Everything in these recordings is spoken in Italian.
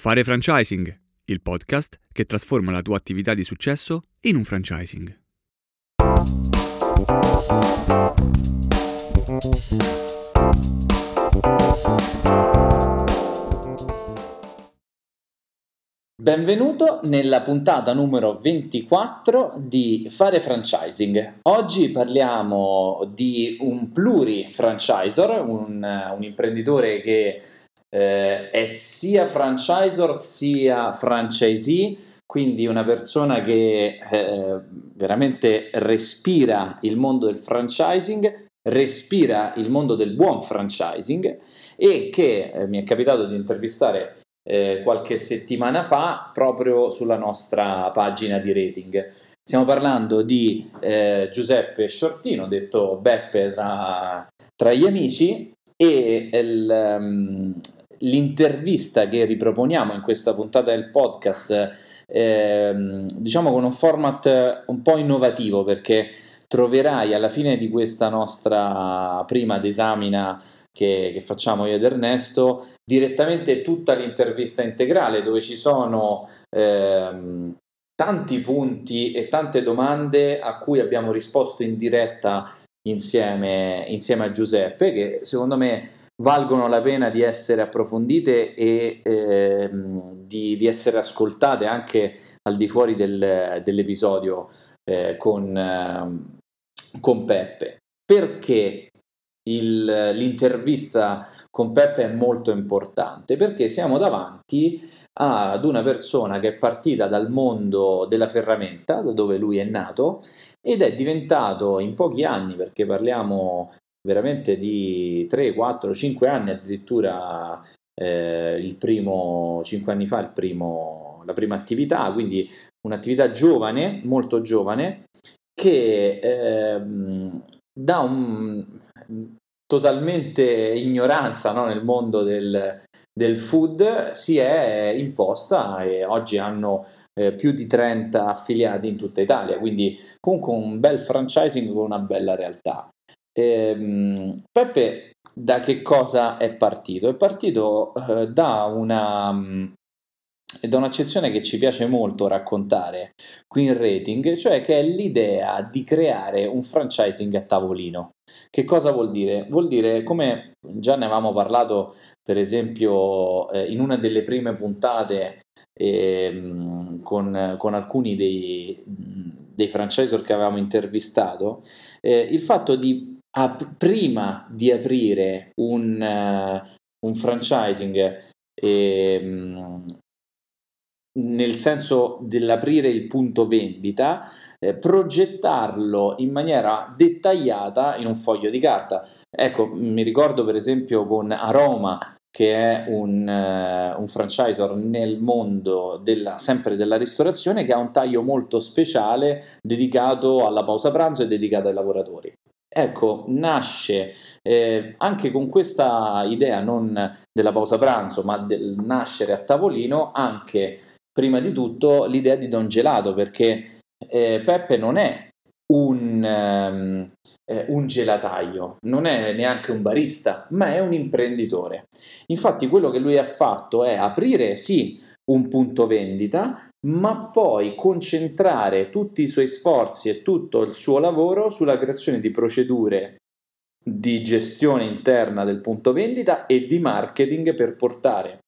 Fare franchising, il podcast che trasforma la tua attività di successo in un franchising. Benvenuto nella puntata numero 24 di Fare Franchising. Oggi parliamo di un pluri-franchisor, un, un imprenditore che eh, è sia franchisor sia franchisee, quindi una persona che eh, veramente respira il mondo del franchising, respira il mondo del buon franchising e che eh, mi è capitato di intervistare eh, qualche settimana fa proprio sulla nostra pagina di rating. Stiamo parlando di eh, Giuseppe Sciortino, detto Beppe tra, tra gli amici, e il, um, l'intervista che riproponiamo in questa puntata del podcast, eh, diciamo con un format un po' innovativo perché troverai alla fine di questa nostra prima desamina che, che, facciamo io ed Ernesto direttamente tutta l'intervista integrale dove ci sono ehm, tanti punti e tante domande a cui abbiamo risposto in diretta insieme, insieme a Giuseppe che secondo me valgono la pena di essere approfondite e eh, di, di, essere ascoltate anche al di fuori del, dell'episodio eh, con, eh, con, Peppe. Perché il, l'intervista con Peppe è molto importante? Perché siamo davanti ad una persona che è partita dal mondo della ferramenta, da dove lui è nato, ed è diventato in pochi anni, perché parliamo veramente di 3, 4, 5 anni addirittura eh, il primo, 5 anni fa il primo, la prima attività, quindi un'attività giovane, molto giovane, che eh, da un totalmente ignoranza no, nel mondo del, del, food si è imposta e oggi hanno eh, più di 30 affiliati in tutta Italia, quindi comunque un bel franchising con una bella realtà. Ehm, Peppe da che cosa è partito? È partito eh, da una mm, da un'accezione che ci piace molto raccontare qui in rating, cioè che è l'idea di creare un franchising a tavolino. Che cosa vuol dire? Vuol dire, come già ne avevamo parlato, per esempio, eh, in una delle prime puntate eh, con, con, alcuni dei, dei franchisor che avevamo intervistato, eh, il fatto di ap- prima di aprire un, uh, un franchising, eh, nel senso dell'aprire il punto vendita, eh, progettarlo in maniera dettagliata in un foglio di carta. Ecco, mi ricordo per esempio con Aroma, che è un, uh, un franchisor nel mondo della, sempre della ristorazione, che ha un taglio molto speciale dedicato alla pausa pranzo e dedicato ai lavoratori. Ecco, nasce eh, anche con questa idea non della pausa pranzo, ma del nascere a tavolino, anche prima di tutto l'idea di Don Gelato, perché eh, Peppe non è un, um, eh, un, gelataio, non è neanche un barista, ma è un imprenditore. Infatti quello che lui ha fatto è aprire, sì, un punto vendita, ma poi concentrare tutti i suoi sforzi e tutto il suo lavoro sulla creazione di procedure di gestione interna del punto vendita e di marketing per portare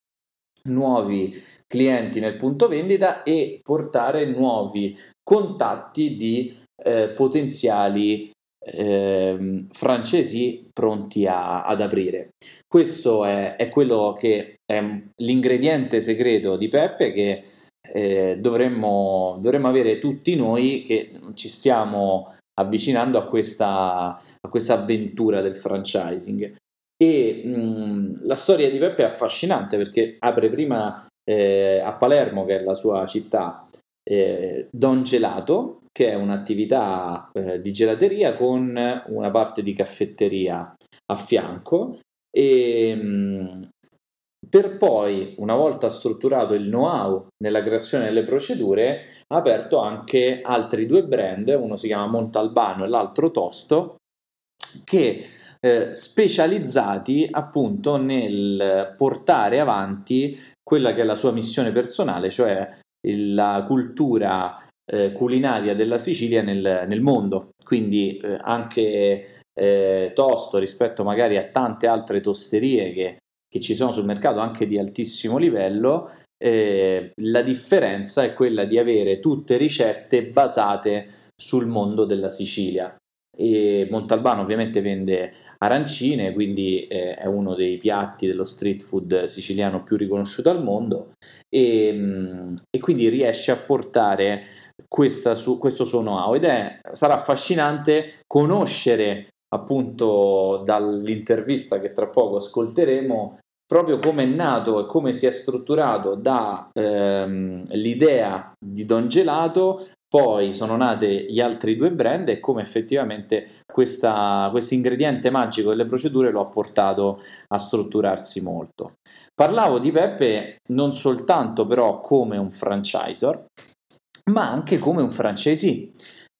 nuovi clienti nel punto vendita e portare nuovi contatti di eh, potenziali eh, francesi pronti a, ad aprire. Questo è, è, quello che è l'ingrediente segreto di Peppe che eh, dovremmo, dovremmo, avere tutti noi che ci stiamo avvicinando a questa, a questa avventura del franchising. E mh, la storia di Peppe è affascinante perché apre prima eh, a Palermo, che è la sua città, eh, Don Gelato, che è un'attività eh, di gelateria con una parte di caffetteria a fianco. E mh, per poi, una volta strutturato il know-how nella creazione delle procedure, ha aperto anche altri due brand, uno si chiama Montalbano e l'altro Tosto, che eh, specializzati appunto nel portare avanti quella che è la sua missione personale, cioè la cultura eh, culinaria della Sicilia nel, nel mondo. Quindi eh, anche eh, tosto rispetto magari a tante altre tosterie che, che ci sono sul mercato anche di altissimo livello, eh, la differenza è quella di avere tutte ricette basate sul mondo della Sicilia. E Montalbano ovviamente vende arancine, quindi eh, è uno dei piatti dello street food siciliano più riconosciuto al mondo e, mm, e quindi riesce a portare su, questo suo know-how ed è, sarà affascinante conoscere appunto dall'intervista che tra poco ascolteremo proprio come è nato e come si è strutturato dall'idea ehm, di Don Gelato poi sono nate gli altri due brand e come effettivamente questo ingrediente magico delle procedure lo ha portato a strutturarsi molto. Parlavo di Peppe non soltanto però come un franchisor, ma anche come un franchisee.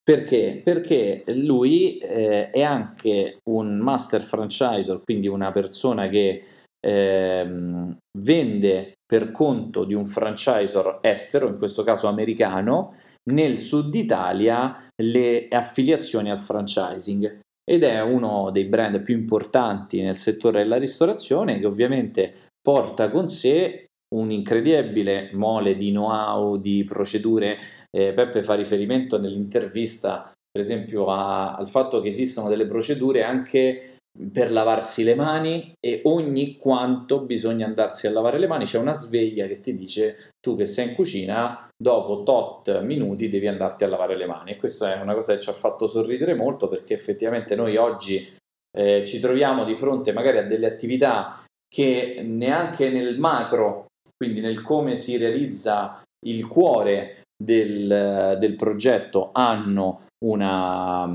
Perché? Perché lui eh, è anche un master franchisor, quindi una persona che eh, vende per conto di un franchisor estero, in questo caso americano, nel sud Italia le affiliazioni al franchising ed è uno dei brand più importanti nel settore della ristorazione che ovviamente porta con sé un incredibile mole di know-how, di procedure. Eh, Peppe fa riferimento nell'intervista, per esempio, a, al fatto che esistono delle procedure anche per lavarsi le mani e ogni quanto bisogna andarsi a lavare le mani c'è una sveglia che ti dice tu che sei in cucina dopo tot minuti devi andarti a lavare le mani e questa è una cosa che ci ha fatto sorridere molto perché effettivamente noi oggi eh, ci troviamo di fronte magari a delle attività che neanche nel macro quindi nel come si realizza il cuore del, del progetto hanno una,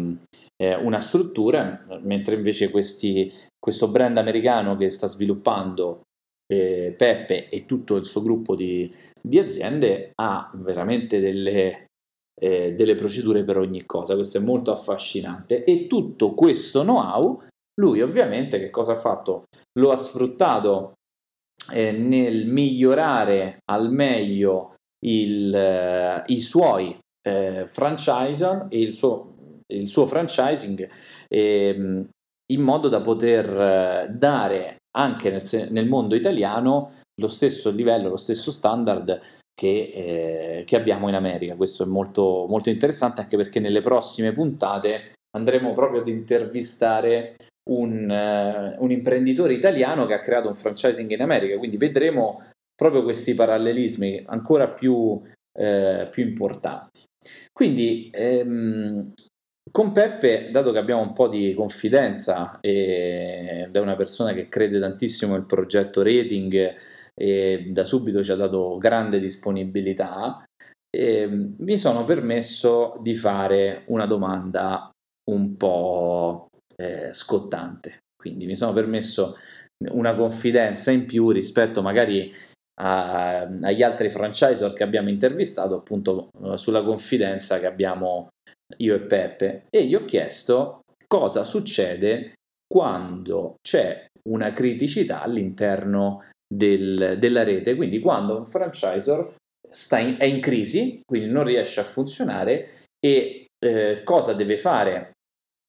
eh, una, struttura, mentre invece questi, questo brand americano che sta sviluppando eh, Peppe e tutto il suo gruppo di, di aziende ha veramente delle, eh, delle procedure per ogni cosa. Questo è molto affascinante e tutto questo know-how lui ovviamente che cosa ha fatto? Lo ha sfruttato eh, nel migliorare al meglio il, eh, i suoi eh, franchisor e il suo, il suo franchising ehm, in modo da poter eh, dare anche nel, nel, mondo italiano lo stesso livello, lo stesso standard che, eh, che abbiamo in America. Questo è molto, molto interessante anche perché nelle prossime puntate andremo proprio ad intervistare un, uh, un, imprenditore italiano che ha creato un franchising in America, quindi vedremo proprio questi parallelismi ancora più, eh, più importanti. Quindi ehm, con Peppe, dato che abbiamo un po' di confidenza ed è una persona che crede tantissimo nel progetto rating e da subito ci ha dato grande disponibilità, eh, mi sono permesso di fare una domanda un po' eh, scottante. Quindi mi sono permesso una confidenza in più rispetto magari a, agli altri franchisor che abbiamo intervistato, appunto eh, sulla confidenza che abbiamo io e Peppe. E gli ho chiesto cosa succede quando c'è una criticità all'interno del, della rete, quindi quando un franchisor in, è in crisi, quindi non riesce a funzionare e eh, cosa deve fare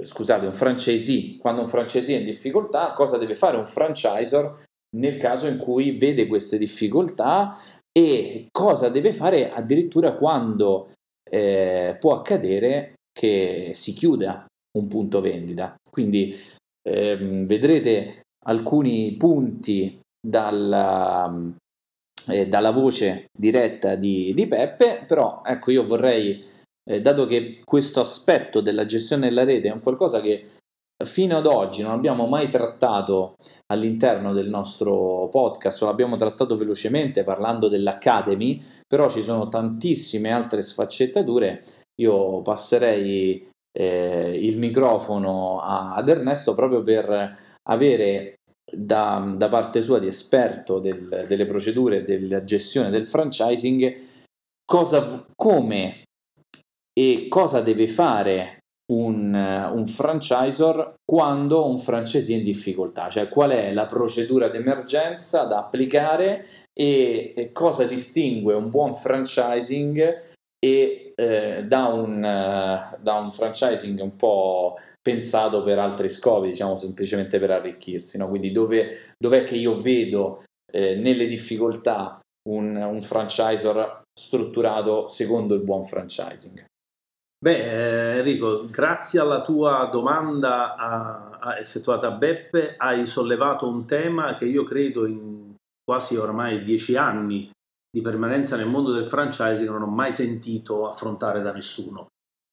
scusate, un franchisee, quando un franchisee è in difficoltà, cosa deve fare un franchisor nel caso in cui vede queste difficoltà e cosa deve fare addirittura quando eh, può accadere che si chiuda un punto vendita. Quindi ehm, vedrete alcuni punti dalla, eh, dalla voce diretta di, di Peppe, però ecco io vorrei eh, dato che questo aspetto della gestione della rete è un qualcosa che fino ad oggi non abbiamo mai trattato all'interno del nostro podcast, l'abbiamo trattato velocemente parlando dell'Academy, però ci sono tantissime altre sfaccettature. Io passerei eh, il microfono a, ad Ernesto proprio per avere da, da parte sua di esperto del, delle procedure della gestione del franchising cosa, come e cosa deve fare un, un franchisor quando un francese è in difficoltà, cioè qual è la procedura d'emergenza da applicare e, e cosa distingue un buon franchising e eh, da, un, da, un, franchising un po' pensato per altri scopi, diciamo semplicemente per arricchirsi. No? Quindi dove, dov'è che io vedo eh, nelle difficoltà un, un franchisor strutturato secondo il buon franchising? Beh, eh, Enrico, grazie alla tua domanda a, a effettuata a Beppe, hai sollevato un tema che io credo in quasi ormai dieci anni di permanenza nel mondo del franchising non ho mai sentito affrontare da nessuno.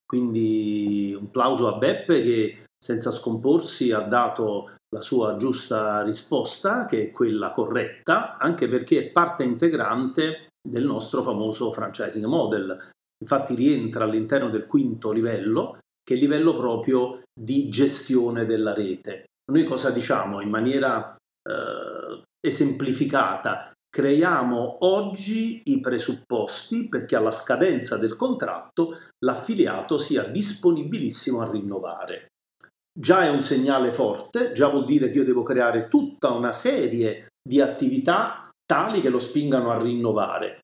Quindi un plauso a Beppe che senza scomporsi ha dato la sua giusta risposta, che è quella corretta, anche perché è parte integrante del nostro famoso franchising model, infatti rientra all'interno del quinto livello, che è il livello proprio di gestione della rete. Noi cosa diciamo in maniera eh, esemplificata? Creiamo oggi i presupposti perché alla scadenza del contratto l'affiliato sia disponibilissimo a rinnovare. Già è un segnale forte, già vuol dire che io devo creare tutta una serie di attività tali che lo spingano a rinnovare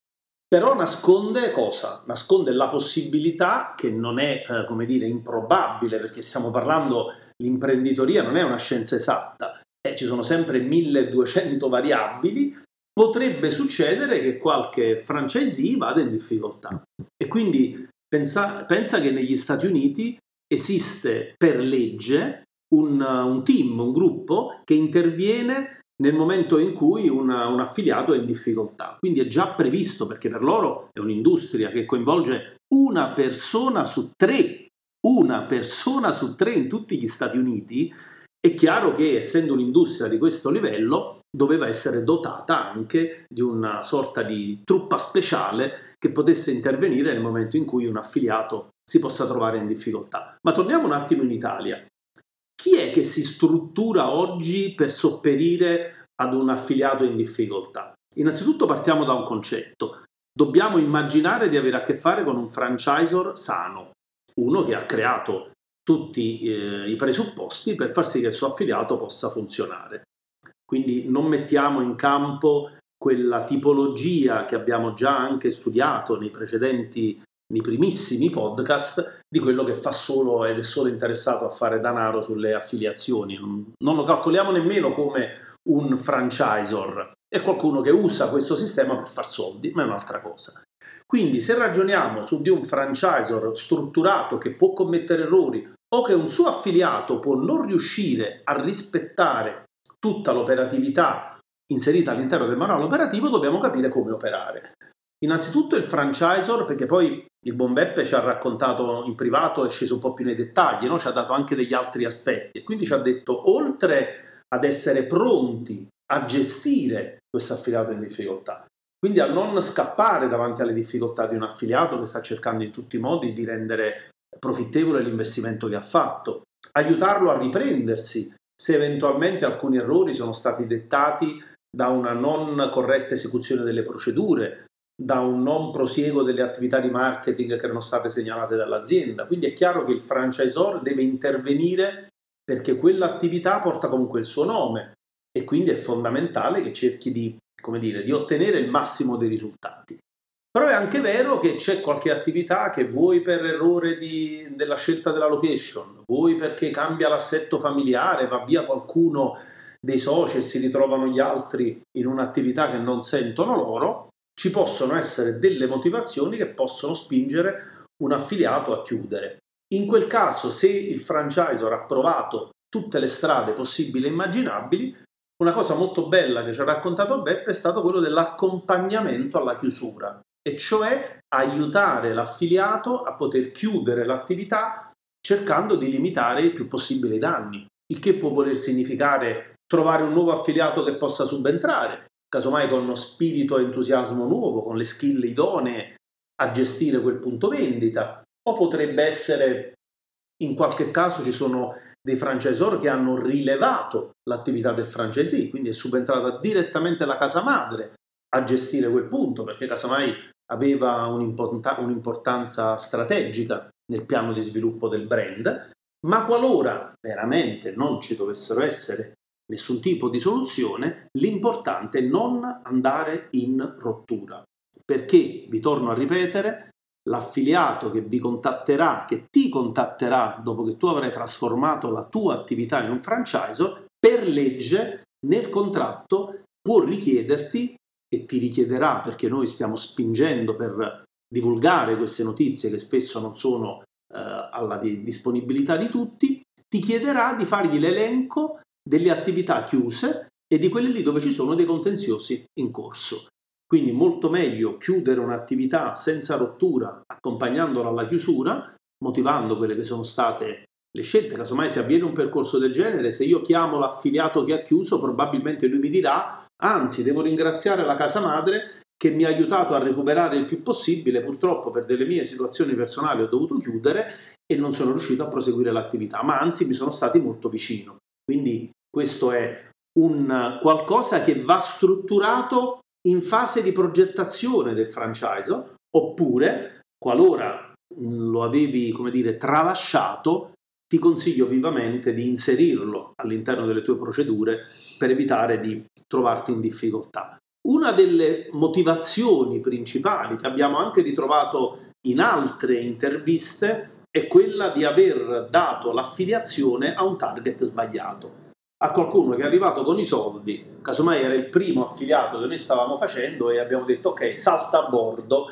però nasconde cosa? Nasconde la possibilità, che non è, eh, come dire, improbabile, perché stiamo parlando, l'imprenditoria non è una scienza esatta, eh, ci sono sempre 1200 variabili, potrebbe succedere che qualche franchisee vada in difficoltà. E quindi pensa, pensa che negli Stati Uniti esiste per legge un, un team, un gruppo che interviene nel momento in cui una, un affiliato è in difficoltà. Quindi è già previsto perché per loro è un'industria che coinvolge una persona su tre, una persona su tre in tutti gli Stati Uniti. È chiaro che essendo un'industria di questo livello doveva essere dotata anche di una sorta di truppa speciale che potesse intervenire nel momento in cui un affiliato si possa trovare in difficoltà. Ma torniamo un attimo in Italia. Chi è che si struttura oggi per sopperire ad un affiliato in difficoltà? Innanzitutto partiamo da un concetto. Dobbiamo immaginare di avere a che fare con un franchisor sano, uno che ha creato tutti eh, i presupposti per far sì che il suo affiliato possa funzionare. Quindi non mettiamo in campo quella tipologia che abbiamo già anche studiato nei precedenti nei primissimi podcast di quello che fa solo ed è solo interessato a fare denaro sulle affiliazioni. Non lo calcoliamo nemmeno come un franchisor, è qualcuno che usa questo sistema per far soldi, ma è un'altra cosa. Quindi se ragioniamo su di un franchisor strutturato che può commettere errori o che un suo affiliato può non riuscire a rispettare tutta l'operatività inserita all'interno del manuale operativo, dobbiamo capire come operare. Innanzitutto il franchisor, perché poi il buon Beppe ci ha raccontato in privato, è sceso un po' più nei dettagli, no? ci ha dato anche degli altri aspetti e quindi ci ha detto, oltre ad essere pronti a gestire questo affiliato in difficoltà, quindi a non scappare davanti alle difficoltà di un affiliato che sta cercando in tutti i modi di rendere profittevole l'investimento che ha fatto, aiutarlo a riprendersi se eventualmente alcuni errori sono stati dettati da una non corretta esecuzione delle procedure, da un non prosieguo delle attività di marketing che erano state segnalate dall'azienda. Quindi è chiaro che il franchisor deve intervenire perché quell'attività porta comunque il suo nome e quindi è fondamentale che cerchi di, dire, di ottenere il massimo dei risultati. Però è anche vero che c'è qualche attività che vuoi per errore di, della scelta della location, vuoi perché cambia l'assetto familiare, va via qualcuno dei soci e si ritrovano gli altri in un'attività che non sentono loro, ci possono essere delle motivazioni che possono spingere un affiliato a chiudere. In quel caso, se il franchisor ha provato tutte le strade possibili e immaginabili, una cosa molto bella che ci ha raccontato Beppe è stato quello dell'accompagnamento alla chiusura, e cioè aiutare l'affiliato a poter chiudere l'attività cercando di limitare il più possibile i danni, il che può voler significare trovare un nuovo affiliato che possa subentrare, casomai con uno spirito e entusiasmo nuovo, con le skill idonee a gestire quel punto vendita, o potrebbe essere, in qualche caso ci sono dei franchisor che hanno rilevato l'attività del franchisee, quindi è subentrata direttamente la casa madre a gestire quel punto, perché casomai aveva un'importanza strategica nel piano di sviluppo del brand, ma qualora veramente non ci dovessero essere nessun tipo di soluzione, l'importante è non andare in rottura, perché, vi torno a ripetere, l'affiliato che vi contatterà, che ti contatterà dopo che tu avrai trasformato la tua attività in un franchisor, per legge nel contratto può richiederti e ti richiederà perché noi stiamo spingendo per divulgare queste notizie che spesso non sono eh, alla di disponibilità di tutti, ti chiederà di fargli l'elenco delle attività chiuse e di quelle lì dove ci sono dei contenziosi in corso. Quindi molto meglio chiudere un'attività senza rottura, accompagnandola alla chiusura, motivando quelle che sono state le scelte. Casomai se avviene un percorso del genere, se io chiamo l'affiliato che ha chiuso, probabilmente lui mi dirà, anzi devo ringraziare la casa madre che mi ha aiutato a recuperare il più possibile, purtroppo per delle mie situazioni personali ho dovuto chiudere e non sono riuscito a proseguire l'attività, ma anzi mi sono stati molto vicino. Quindi questo è un qualcosa che va strutturato in fase di progettazione del franchise, oppure qualora lo avevi, come dire, tralasciato, ti consiglio vivamente di inserirlo all'interno delle tue procedure per evitare di trovarti in difficoltà. Una delle motivazioni principali che abbiamo anche ritrovato in altre interviste è quella di aver dato l'affiliazione a un target sbagliato. A qualcuno che è arrivato con i soldi, casomai era il primo affiliato che noi stavamo facendo e abbiamo detto ok, salta a bordo,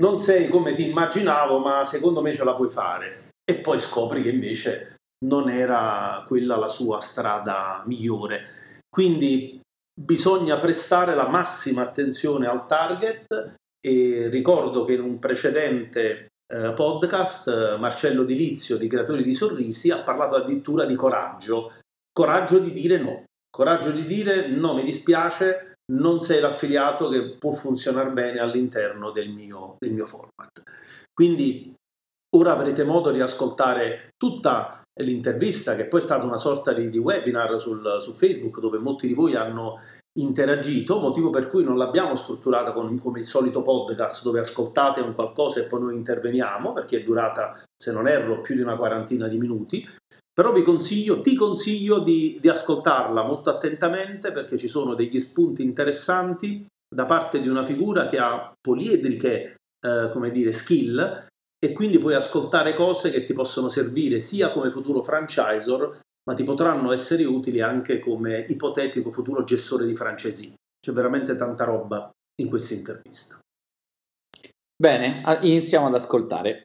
non sei come ti immaginavo, ma secondo me ce la puoi fare. E poi scopri che invece non era quella la sua strada migliore. Quindi bisogna prestare la massima attenzione al target e ricordo che in un precedente eh, podcast Marcello Dilizio di Creatori di Sorrisi ha parlato addirittura di coraggio, coraggio di dire no, coraggio di dire no, mi dispiace, non sei l'affiliato che può funzionare bene all'interno del mio, del mio format. Quindi Ora avrete modo di ascoltare tutta l'intervista, che poi è stata una sorta di, di webinar sul, su Facebook, dove molti di voi hanno interagito, motivo per cui non l'abbiamo strutturata con, come il solito podcast dove ascoltate un qualcosa e poi noi interveniamo, perché è durata, se non erro, più di una quarantina di minuti. Però vi consiglio, ti consiglio di, di ascoltarla molto attentamente perché ci sono degli spunti interessanti da parte di una figura che ha poliedriche, eh, come dire, skill e quindi puoi ascoltare cose che ti possono servire sia come futuro franchisor, ma ti potranno essere utili anche come ipotetico futuro gestore di francesi. C'è veramente tanta roba in questa intervista. Bene, iniziamo ad ascoltare.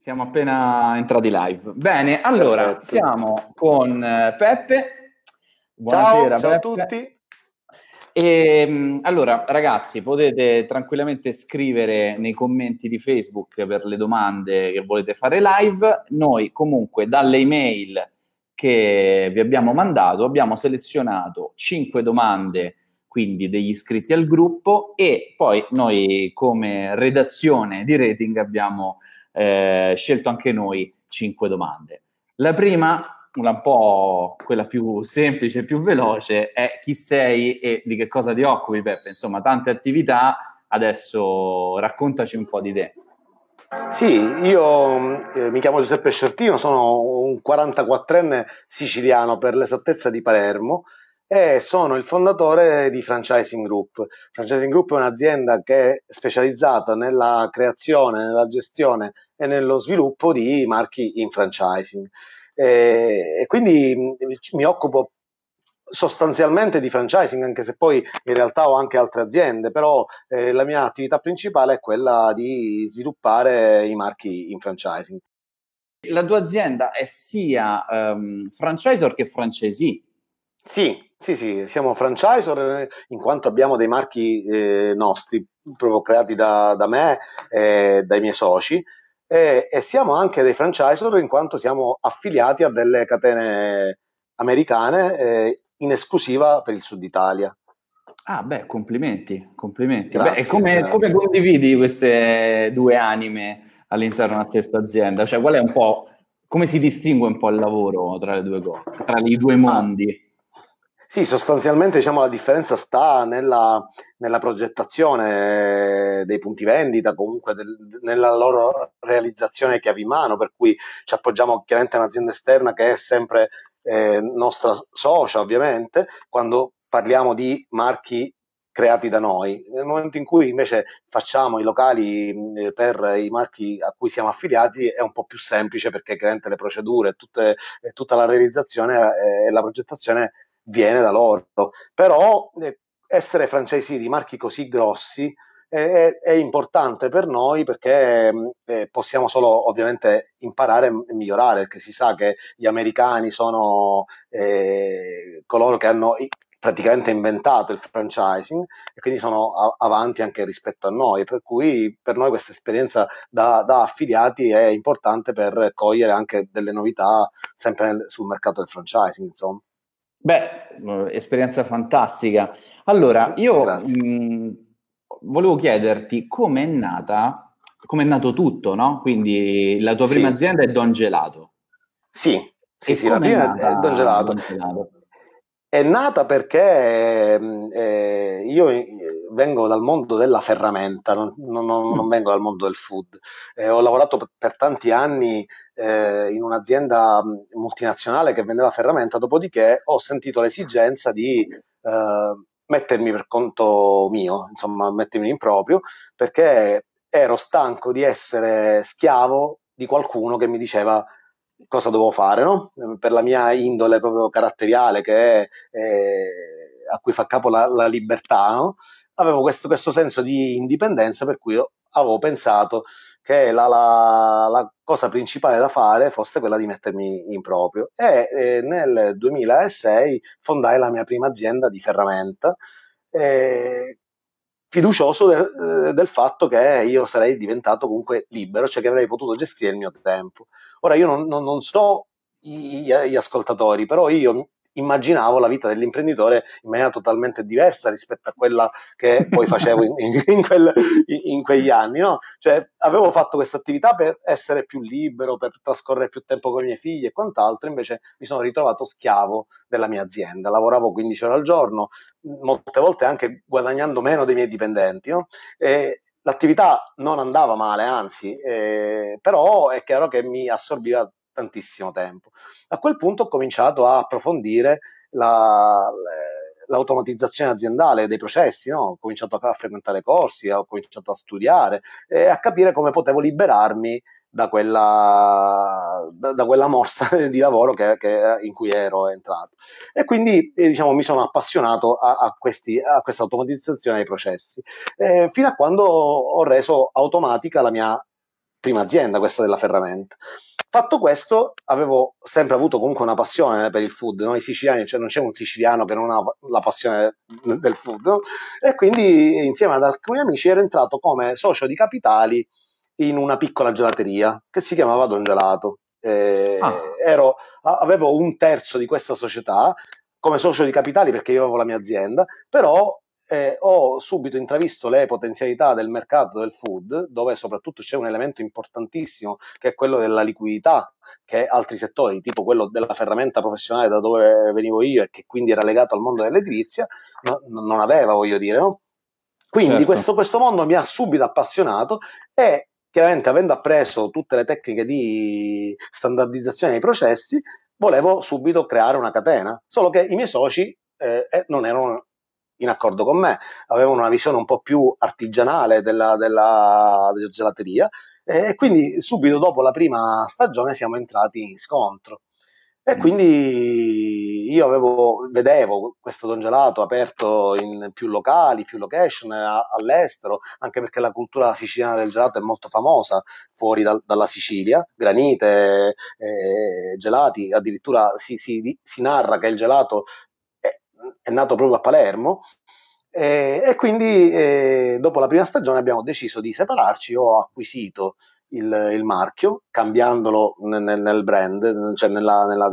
Siamo appena entrati live. Bene, allora Perfetto. siamo con eh, Peppe. Buonasera, ciao, ciao Peppe. a tutti. E, ehm, allora, ragazzi, potete tranquillamente scrivere nei commenti di Facebook per le domande che volete fare live. Noi comunque dalle email che vi abbiamo mandato abbiamo selezionato 5 domande quindi degli iscritti al gruppo e poi noi come redazione di rating abbiamo eh, scelto anche noi 5 domande. La prima una un po' quella più semplice, più veloce, è chi sei e di che cosa ti occupi, Peppe. Insomma, tante attività, adesso raccontaci un po' di te. Sì, io eh, mi chiamo Giuseppe Sciortino, sono un 44enne siciliano per l'esattezza di Palermo e sono il fondatore di Franchising Group. Franchising Group è un'azienda che è specializzata nella creazione, nella gestione e nello sviluppo di marchi in franchising. E, quindi mi occupo sostanzialmente di franchising, anche se poi in realtà ho anche altre aziende, però eh, la mia attività principale è quella di sviluppare i marchi in franchising. La tua azienda è sia um, franchisor che franchisee? Sì, sì, sì, siamo franchisor eh, in quanto abbiamo dei marchi eh, nostri, proprio creati da, da me e dai miei soci, e, e siamo anche dei franchisor in quanto siamo affiliati a delle catene americane eh, in esclusiva per il sud Italia. Ah, beh, complimenti, complimenti. Grazie, beh, e come, come, condividi queste due anime all'interno della stessa azienda? Cioè, qual è un po', come si distingue un po' il lavoro tra le due cose, tra i due ah. mondi? Ah, Sì, sostanzialmente diciamo, la differenza sta nella, nella, progettazione dei punti vendita, comunque del, nella loro realizzazione chiavi in mano, per cui ci appoggiamo chiaramente a un'azienda esterna che è sempre eh, nostra socia, ovviamente, quando parliamo di marchi creati da noi. Nel momento in cui invece facciamo i locali per i marchi a cui siamo affiliati è un po' più semplice perché chiaramente le procedure, tutte, tutta la realizzazione e la progettazione viene da loro. Però eh, essere franchisee di marchi così grossi è, è, importante per noi perché eh, possiamo solo ovviamente imparare e migliorare, perché si sa che gli americani sono eh, coloro che hanno praticamente inventato il franchising e quindi sono avanti anche rispetto a noi, per cui per noi questa esperienza da, da affiliati è importante per cogliere anche delle novità sempre nel, sul mercato del franchising, insomma. Beh, esperienza fantastica. Allora, io mh, volevo chiederti come è nata, come è nato tutto, no? Quindi la tua prima sì. azienda è Don Gelato. Sì, sì, sì la prima è, è Don Gelato. Don Gelato. È nata perché mm, eh, io eh, vengo dal mondo della ferramenta, non, non, non mm. vengo dal mondo del food. Eh, ho lavorato per, per tanti anni eh, in un'azienda mm, multinazionale che vendeva ferramenta, dopodiché ho sentito l'esigenza di eh, mettermi per conto mio, insomma, mettermi in proprio, perché ero stanco di essere schiavo di qualcuno che mi diceva cosa dovevo fare, no? Per la mia indole proprio caratteriale che è, è a cui fa capo la, la libertà, no? Avevo questo, questo, senso di indipendenza per cui avevo pensato che la, la, la, cosa principale da fare fosse quella di mettermi in proprio e eh, nel 2006 fondai la mia prima azienda di ferramenta eh, fiducioso de, eh, del fatto che io sarei diventato comunque libero, cioè che avrei potuto gestire il mio tempo. Ora io non, non, non so gli, gli ascoltatori, però io immaginavo la vita dell'imprenditore in maniera totalmente diversa rispetto a quella che poi facevo in, in, in, quel, in quegli anni. No? Cioè, avevo fatto questa attività per essere più libero, per trascorrere più tempo con i miei figli e quant'altro, invece mi sono ritrovato schiavo della mia azienda. Lavoravo 15 ore al giorno, molte volte anche guadagnando meno dei miei dipendenti. No? E, l'attività non andava male, anzi, eh, però è chiaro che mi assorbiva tantissimo tempo. A quel punto ho cominciato a approfondire la, l'automatizzazione aziendale dei processi, no? ho cominciato a frequentare corsi, ho cominciato a studiare e a capire come potevo liberarmi da quella, da, da quella morsa di lavoro che, che, in cui ero entrato. E quindi eh, diciamo, mi sono appassionato a, a, questi, a questa automatizzazione dei processi, eh, fino a quando ho reso automatica la mia prima azienda, questa della ferramenta. Fatto questo, avevo sempre avuto comunque una passione per il food. Noi siciliani, cioè non c'è un siciliano che non ha la passione del food, no? e quindi insieme ad alcuni amici ero entrato come socio di capitali in una piccola gelateria che si chiamava Don Gelato. Eh, ah. ero, avevo un terzo di questa società come socio di capitali perché io avevo la mia azienda, però eh, ho subito intravisto le potenzialità del mercato del food, dove soprattutto c'è un elemento importantissimo che è quello della liquidità, che altri settori, tipo quello della ferramenta professionale da dove venivo io e che quindi era legato al mondo dell'edilizia, no, non aveva, voglio dire, no? Quindi certo. questo, questo mondo mi ha subito appassionato e chiaramente avendo appreso tutte le tecniche di standardizzazione dei processi, volevo subito creare una catena, solo che i miei soci eh, eh non erano in accordo con me, avevano una visione un po' più artigianale della, della, della gelateria e quindi subito dopo la prima stagione siamo entrati in scontro. E mm. quindi io avevo, vedevo questo Don Gelato aperto in più locali, più location a, all'estero, anche perché la cultura siciliana del gelato è molto famosa fuori dal, dalla Sicilia, granite, eh, gelati, addirittura si, si, si, narra che il gelato è nato proprio a Palermo. E, e quindi eh, dopo la prima stagione abbiamo deciso di separarci. Ho acquisito il, il marchio, cambiandolo nel, nel, brand, cioè nella, nella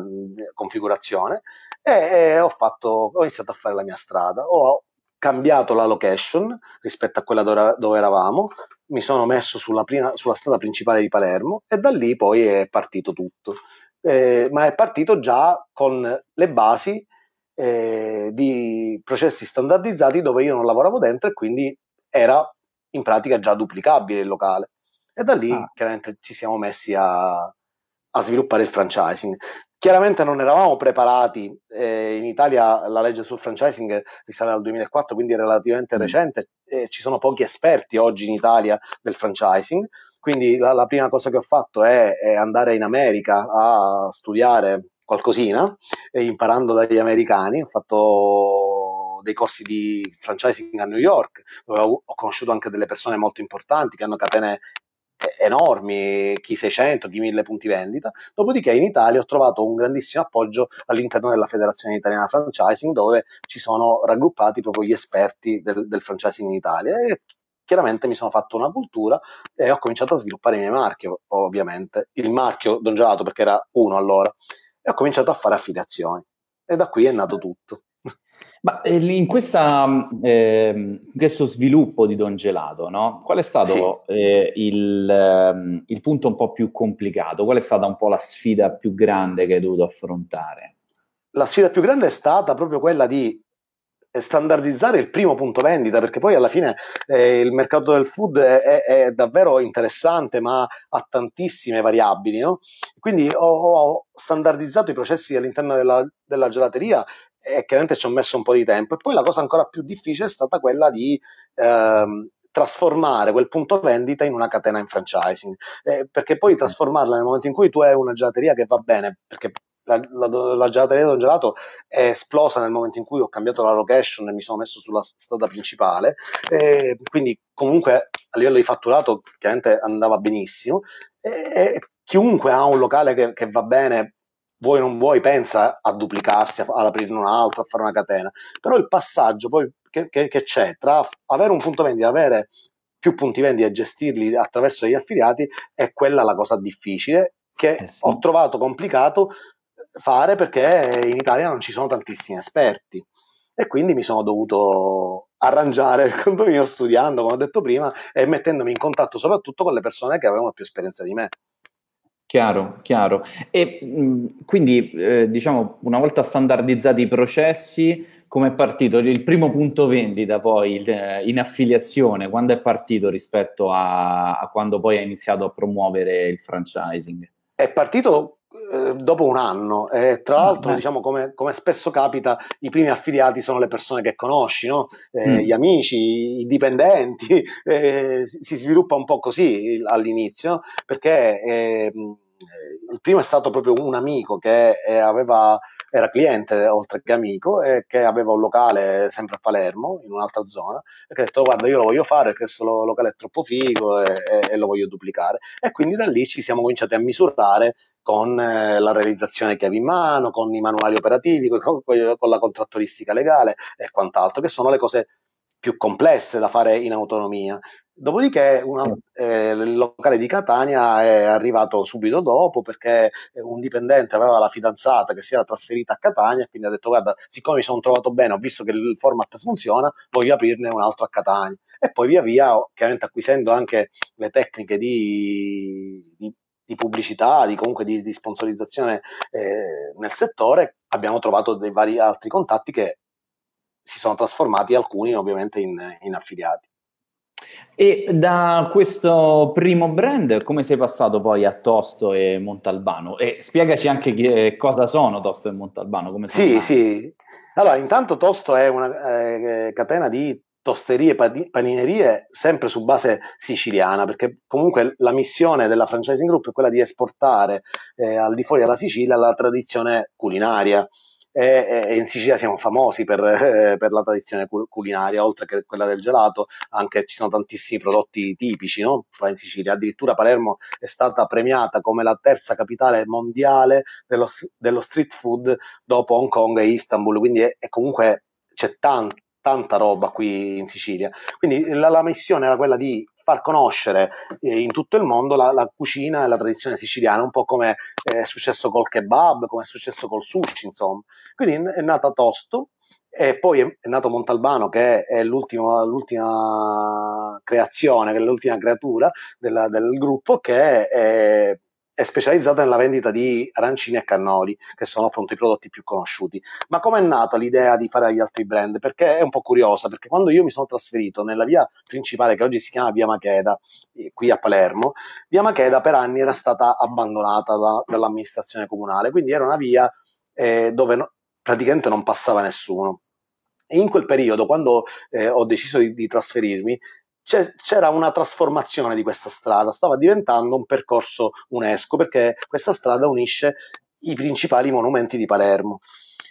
configurazione, e, e ho, fatto, ho, iniziato a fare la mia strada. Ho cambiato la location rispetto a quella dove, dove eravamo, mi sono messo sulla, prima, sulla, strada principale di Palermo e da lì poi è partito tutto. Eh, ma è partito già con le basi eh, di processi standardizzati dove io non lavoravo dentro e quindi era in pratica già duplicabile il locale. E da lì ah. chiaramente ci siamo messi a, a sviluppare il franchising. Chiaramente non eravamo preparati, eh, in Italia la legge sul franchising risale al 2004, quindi è relativamente mm. recente, eh, ci sono pochi esperti oggi in Italia del franchising, quindi la, la prima cosa che ho fatto è, è, andare in America a studiare qualcosina, imparando dagli americani, ho fatto dei corsi di franchising a New York, dove ho, ho conosciuto anche delle persone molto importanti che hanno catene enormi, chi 600, chi 1000 punti vendita. Dopodiché in Italia ho trovato un grandissimo appoggio all'interno della Federazione Italiana Franchising, dove ci sono raggruppati proprio gli esperti del, del franchising in Italia. E chiaramente mi sono fatto una cultura e ho cominciato a sviluppare i miei marchi, ovviamente. Il marchio Don Gelato, perché era uno allora, e ho cominciato a fare affiliazioni. E da qui è nato tutto. Ma eh, in, questa, eh, in, questo sviluppo di Don Gelato, no? qual è stato sì. eh, il, ehm, il, punto un po' più complicato? Qual è stata un po' la sfida più grande che hai dovuto affrontare? La sfida più grande è stata proprio quella di standardizzare il primo punto vendita, perché poi alla fine eh, il mercato del food è, è, davvero interessante, ma ha tantissime variabili. No? Quindi ho, ho, standardizzato i processi all'interno della, della gelateria e chiaramente ci ho messo un po' di tempo. E poi la cosa ancora più difficile è stata quella di ehm, trasformare quel punto vendita in una catena in franchising, eh, perché poi trasformarla nel momento in cui tu hai una gelateria che va bene, perché la, la, la gelateria Don Gelato è esplosa nel momento in cui ho cambiato la location e mi sono messo sulla strada principale, eh, quindi comunque a livello di fatturato chiaramente andava benissimo. E, chiunque ha un locale che, che va bene vuoi non vuoi, pensa a duplicarsi, ad aprirne un altro, a fare una catena. Però il passaggio poi che, che, che c'è tra avere un punto vendita, avere più punti vendita e gestirli attraverso gli affiliati è quella la cosa difficile che eh sì. ho trovato complicato fare perché in Italia non ci sono tantissimi esperti e quindi mi sono dovuto arrangiare il condominio studiando, come ho detto prima, e mettendomi in contatto soprattutto con le persone che avevano più esperienza di me. Chiaro, chiaro. E mh, quindi, eh, diciamo, una volta standardizzati i processi, come è partito? Il primo punto vendita poi il, eh, in affiliazione, quando è partito rispetto a, a, quando poi hai iniziato a promuovere il franchising? È partito eh, dopo un anno e tra ah, l'altro beh. diciamo come, come, spesso capita i primi affiliati sono le persone che conosci no? eh, mm. gli amici i dipendenti eh, si sviluppa un po' così all'inizio perché ehm, il primo è stato proprio un amico che eh, aveva, era cliente oltre che amico e che aveva un locale sempre a Palermo in un'altra zona e che ha detto guarda io lo voglio fare perché questo locale è troppo figo e, e, e, lo voglio duplicare e quindi da lì ci siamo cominciati a misurare con eh, la realizzazione chiavi in mano, con i manuali operativi, con, con la contrattualistica legale e quant'altro che sono le cose più complesse da fare in autonomia. Dopodiché una, eh, il locale di Catania è arrivato subito dopo perché un dipendente aveva la fidanzata che si era trasferita a Catania e quindi ha detto guarda siccome mi sono trovato bene, ho visto che il format funziona, voglio aprirne un altro a Catania. E poi via via, chiaramente acquisendo anche le tecniche di, di di pubblicità, di comunque di, di sponsorizzazione eh, nel settore, abbiamo trovato dei vari altri contatti che si sono trasformati alcuni ovviamente in, in affiliati. E da questo primo brand, come sei passato poi a Tosto e Montalbano? E spiegaci anche che, eh, cosa sono Tosto e Montalbano. Come sì, sì. Allora, intanto Tosto è una eh, catena di tosterie e paninerie sempre su base siciliana, perché comunque la missione della franchising group è quella di esportare eh, al di fuori della Sicilia la tradizione culinaria e, e in Sicilia siamo famosi per, eh, per, la tradizione culinaria, oltre che quella del gelato, anche ci sono tantissimi prodotti tipici no? in Sicilia. Addirittura Palermo è stata premiata come la terza capitale mondiale dello, dello street food dopo Hong Kong e Istanbul, quindi è, è comunque c'è tanto tanta roba qui in Sicilia. Quindi la, la missione era quella di far conoscere eh, in tutto il mondo la, la, cucina e la tradizione siciliana, un po' come è successo col kebab, come è successo col sushi, insomma. Quindi è nata Tosto e poi è, nato Montalbano che è l'ultima, l'ultima creazione, l'ultima creatura della, del gruppo che è, è specializzata nella vendita di arancini e cannoli, che sono appunto i prodotti più conosciuti. Ma come è nata l'idea di fare agli altri brand? Perché è un po' curiosa, perché quando io mi sono trasferito nella via principale, che oggi si chiama Via Macheda, eh, qui a Palermo, Via Macheda per anni era stata abbandonata da, dall'amministrazione comunale, quindi era una via eh, dove no, praticamente non passava nessuno. E in quel periodo, quando eh, ho deciso di, di trasferirmi, c'era una trasformazione di questa strada, stava diventando un percorso UNESCO perché questa strada unisce i principali monumenti di Palermo.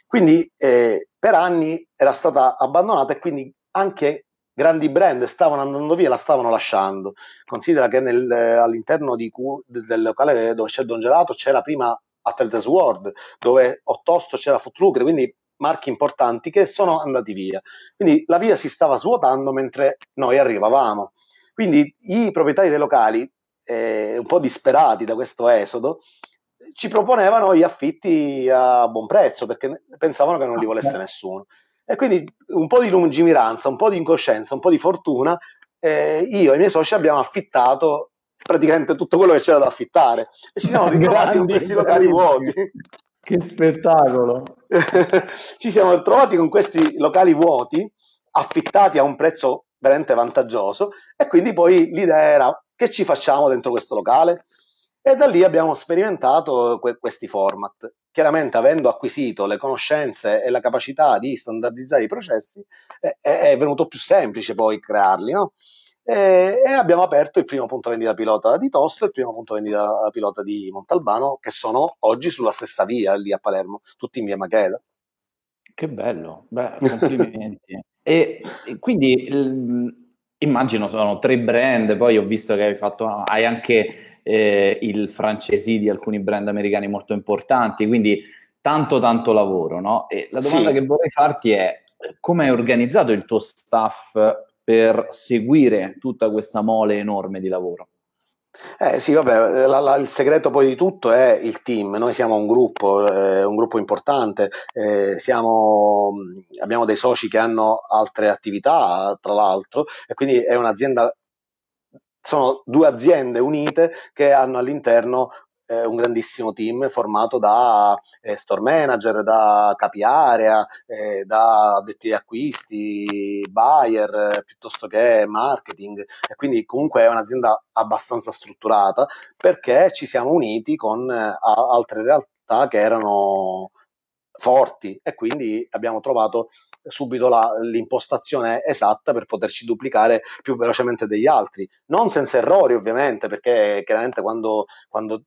Quindi eh, per anni era stata abbandonata e quindi anche grandi brand stavano andando via, la stavano lasciando. Considera che nel, all'interno di, del locale dove c'è Don Gelato c'era prima Atletes World, dove Ottosto c'era Footlooker, quindi marchi importanti che sono andati via. Quindi la via si stava svuotando mentre noi arrivavamo. Quindi i proprietari dei locali, eh, un po' disperati da questo esodo, ci proponevano gli affitti a buon prezzo perché pensavano che non li volesse nessuno. E quindi un po' di lungimiranza, un po' di incoscienza, un po' di fortuna, eh, io e i miei soci abbiamo affittato praticamente tutto quello che c'era da affittare e ci siamo ritrovati in questi locali vuoti. Che spettacolo! Ci siamo trovati con questi locali vuoti, affittati a un prezzo veramente vantaggioso, e quindi poi l'idea era che ci facciamo dentro questo locale? E da lì abbiamo sperimentato que- questi format. Chiaramente, avendo acquisito le conoscenze e la capacità di standardizzare i processi, è, è venuto più semplice poi crearli, no? E, e, abbiamo aperto il primo punto vendita pilota di Tosto e il primo punto vendita pilota di Montalbano, che sono oggi sulla stessa via lì a Palermo, tutti in via Macheda. Che bello, beh, complimenti. e, e, quindi il, immagino sono tre brand, poi ho visto che hai fatto, hai anche eh, il francesi di alcuni brand americani molto importanti, quindi tanto tanto lavoro, no? E la domanda sì. che vorrei farti è come hai organizzato il tuo staff per seguire tutta questa mole enorme di lavoro? Eh sì, vabbè, la, la, il segreto poi di tutto è il team. Noi siamo un gruppo, eh, un gruppo importante, eh, siamo, abbiamo dei soci che hanno altre attività, tra l'altro, e quindi è un'azienda, sono due aziende unite che hanno all'interno eh, un grandissimo team formato da eh, store manager, da capi area, eh, da addetti ai acquisti, buyer, piuttosto che marketing. E quindi comunque è un'azienda abbastanza strutturata perché ci siamo uniti con eh, altre realtà che erano forti e quindi abbiamo trovato subito la, l'impostazione esatta per poterci duplicare più velocemente degli altri, non senza errori ovviamente, perché chiaramente quando, quando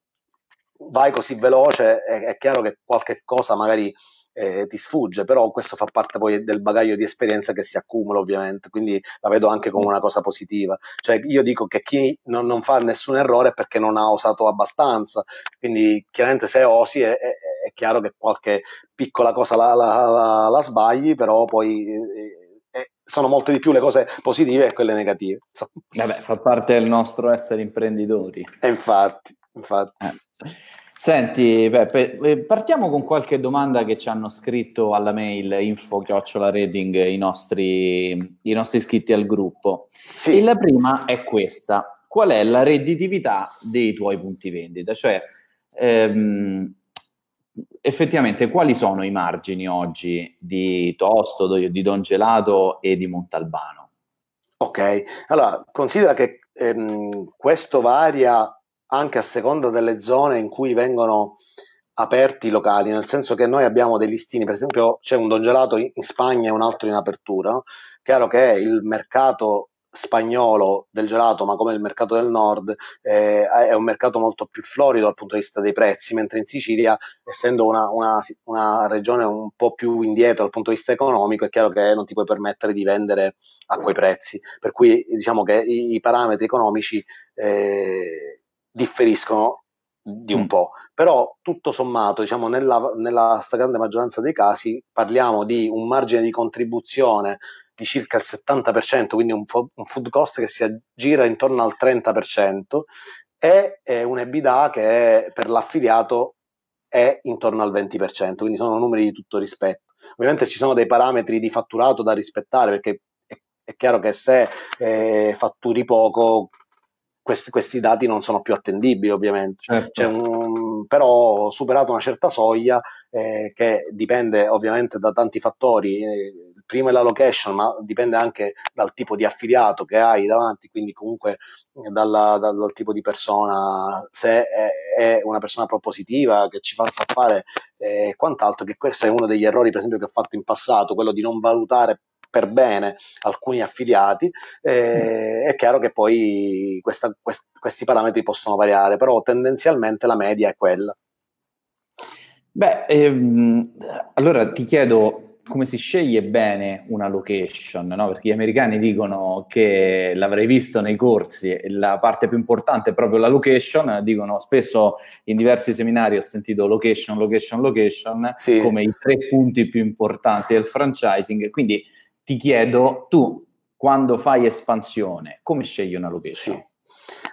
vai così veloce, è, è chiaro che qualche cosa magari eh, ti sfugge, però questo fa parte poi del bagaglio di esperienza che si accumula ovviamente, quindi la vedo anche come una cosa positiva. Cioè io dico che chi non, non fa nessun errore è perché non ha osato abbastanza, quindi chiaramente se osi è, è, è chiaro che qualche piccola cosa la, la, la, la sbagli, però poi... Eh, eh, sono molte di più le cose positive e quelle negative. Vabbè, fa parte del nostro essere imprenditori. E infatti, infatti. Eh. Senti, Peppe, eh, partiamo con qualche domanda che ci hanno scritto alla mail info-rating i nostri, i nostri iscritti al gruppo. Sì. E la prima è questa. Qual è la redditività dei tuoi punti vendita? Cioè, ehm, effettivamente, quali sono i margini oggi di Tosto, di Don Gelato e di Montalbano? Ok, allora considera che ehm, questo varia anche a seconda delle zone in cui vengono aperti i locali, nel senso che noi abbiamo dei listini, per esempio c'è un Don Gelato in Spagna e un altro in apertura, chiaro che il mercato spagnolo del gelato, ma come il mercato del nord, eh, è un mercato molto più florido dal punto di vista dei prezzi, mentre in Sicilia, essendo una, una, una, regione un po' più indietro dal punto di vista economico, è chiaro che non ti puoi permettere di vendere a quei prezzi. Per cui diciamo che i, i parametri economici eh, differiscono di un mm. po', però tutto sommato, diciamo, nella, nella stragrande maggioranza dei casi parliamo di un margine di contribuzione di circa il 70%, quindi un, fo- un food cost che si aggira intorno al 30% e è un EBITDA che è, per l'affiliato è intorno al 20%, quindi sono numeri di tutto rispetto. Ovviamente ci sono dei parametri di fatturato da rispettare perché è, è chiaro che se eh, fatturi poco questi, questi, dati non sono più attendibili ovviamente. Certo. Un, però superato una certa soglia eh, che dipende ovviamente da tanti fattori, eh, prima è la location ma dipende anche dal tipo di affiliato che hai davanti, quindi comunque dalla, dal, dal, tipo di persona, se è, è, una persona propositiva che ci fa fare e eh, quant'altro, che questo è uno degli errori per esempio che ho fatto in passato, quello di non valutare per bene alcuni affiliati, eh, mm. è chiaro che poi questa, quest, questi parametri possono variare, però tendenzialmente la media è quella. Beh, ehm, allora ti chiedo come si sceglie bene una location, no? perché gli americani dicono che l'avrei visto nei corsi, la parte più importante è proprio la location, dicono spesso in diversi seminari ho sentito location, location, location sì. come i tre punti più importanti del franchising, quindi ti chiedo, tu quando fai espansione, come scegli una location? Sì.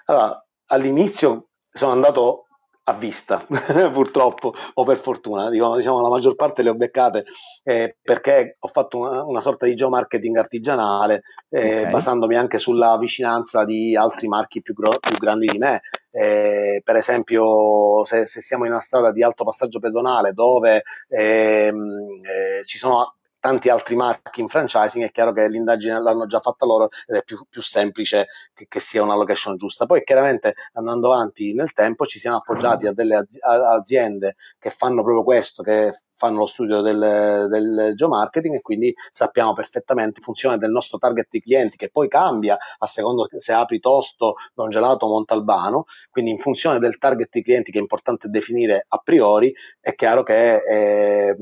Allora, all'inizio sono andato a vista, purtroppo, o per fortuna, diciamo, diciamo, la maggior parte le ho beccate eh, perché ho fatto una, una, sorta di geomarketing artigianale, eh, okay. basandomi anche sulla vicinanza di altri marchi più, gro- più grandi di me. Eh, per esempio, se, se, siamo in una strada di alto passaggio pedonale dove ehm, eh, ci sono tanti altri marchi in franchising, è chiaro che l'indagine l'hanno già fatta loro ed è più, più semplice che, che, sia una location giusta. Poi chiaramente andando avanti nel tempo ci siamo appoggiati a delle aziende che fanno proprio questo, che fanno lo studio del, del geomarketing e quindi sappiamo perfettamente in funzione del nostro target di clienti che poi cambia a secondo se apri Tosto, Don Gelato o Montalbano, quindi in funzione del target di clienti che è importante definire a priori, è chiaro che eh, eh,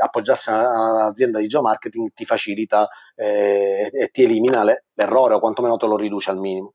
appoggiarsi a un'azienda di geomarketing ti facilita eh, e ti elimina le, l'errore o quantomeno te lo riduce al minimo.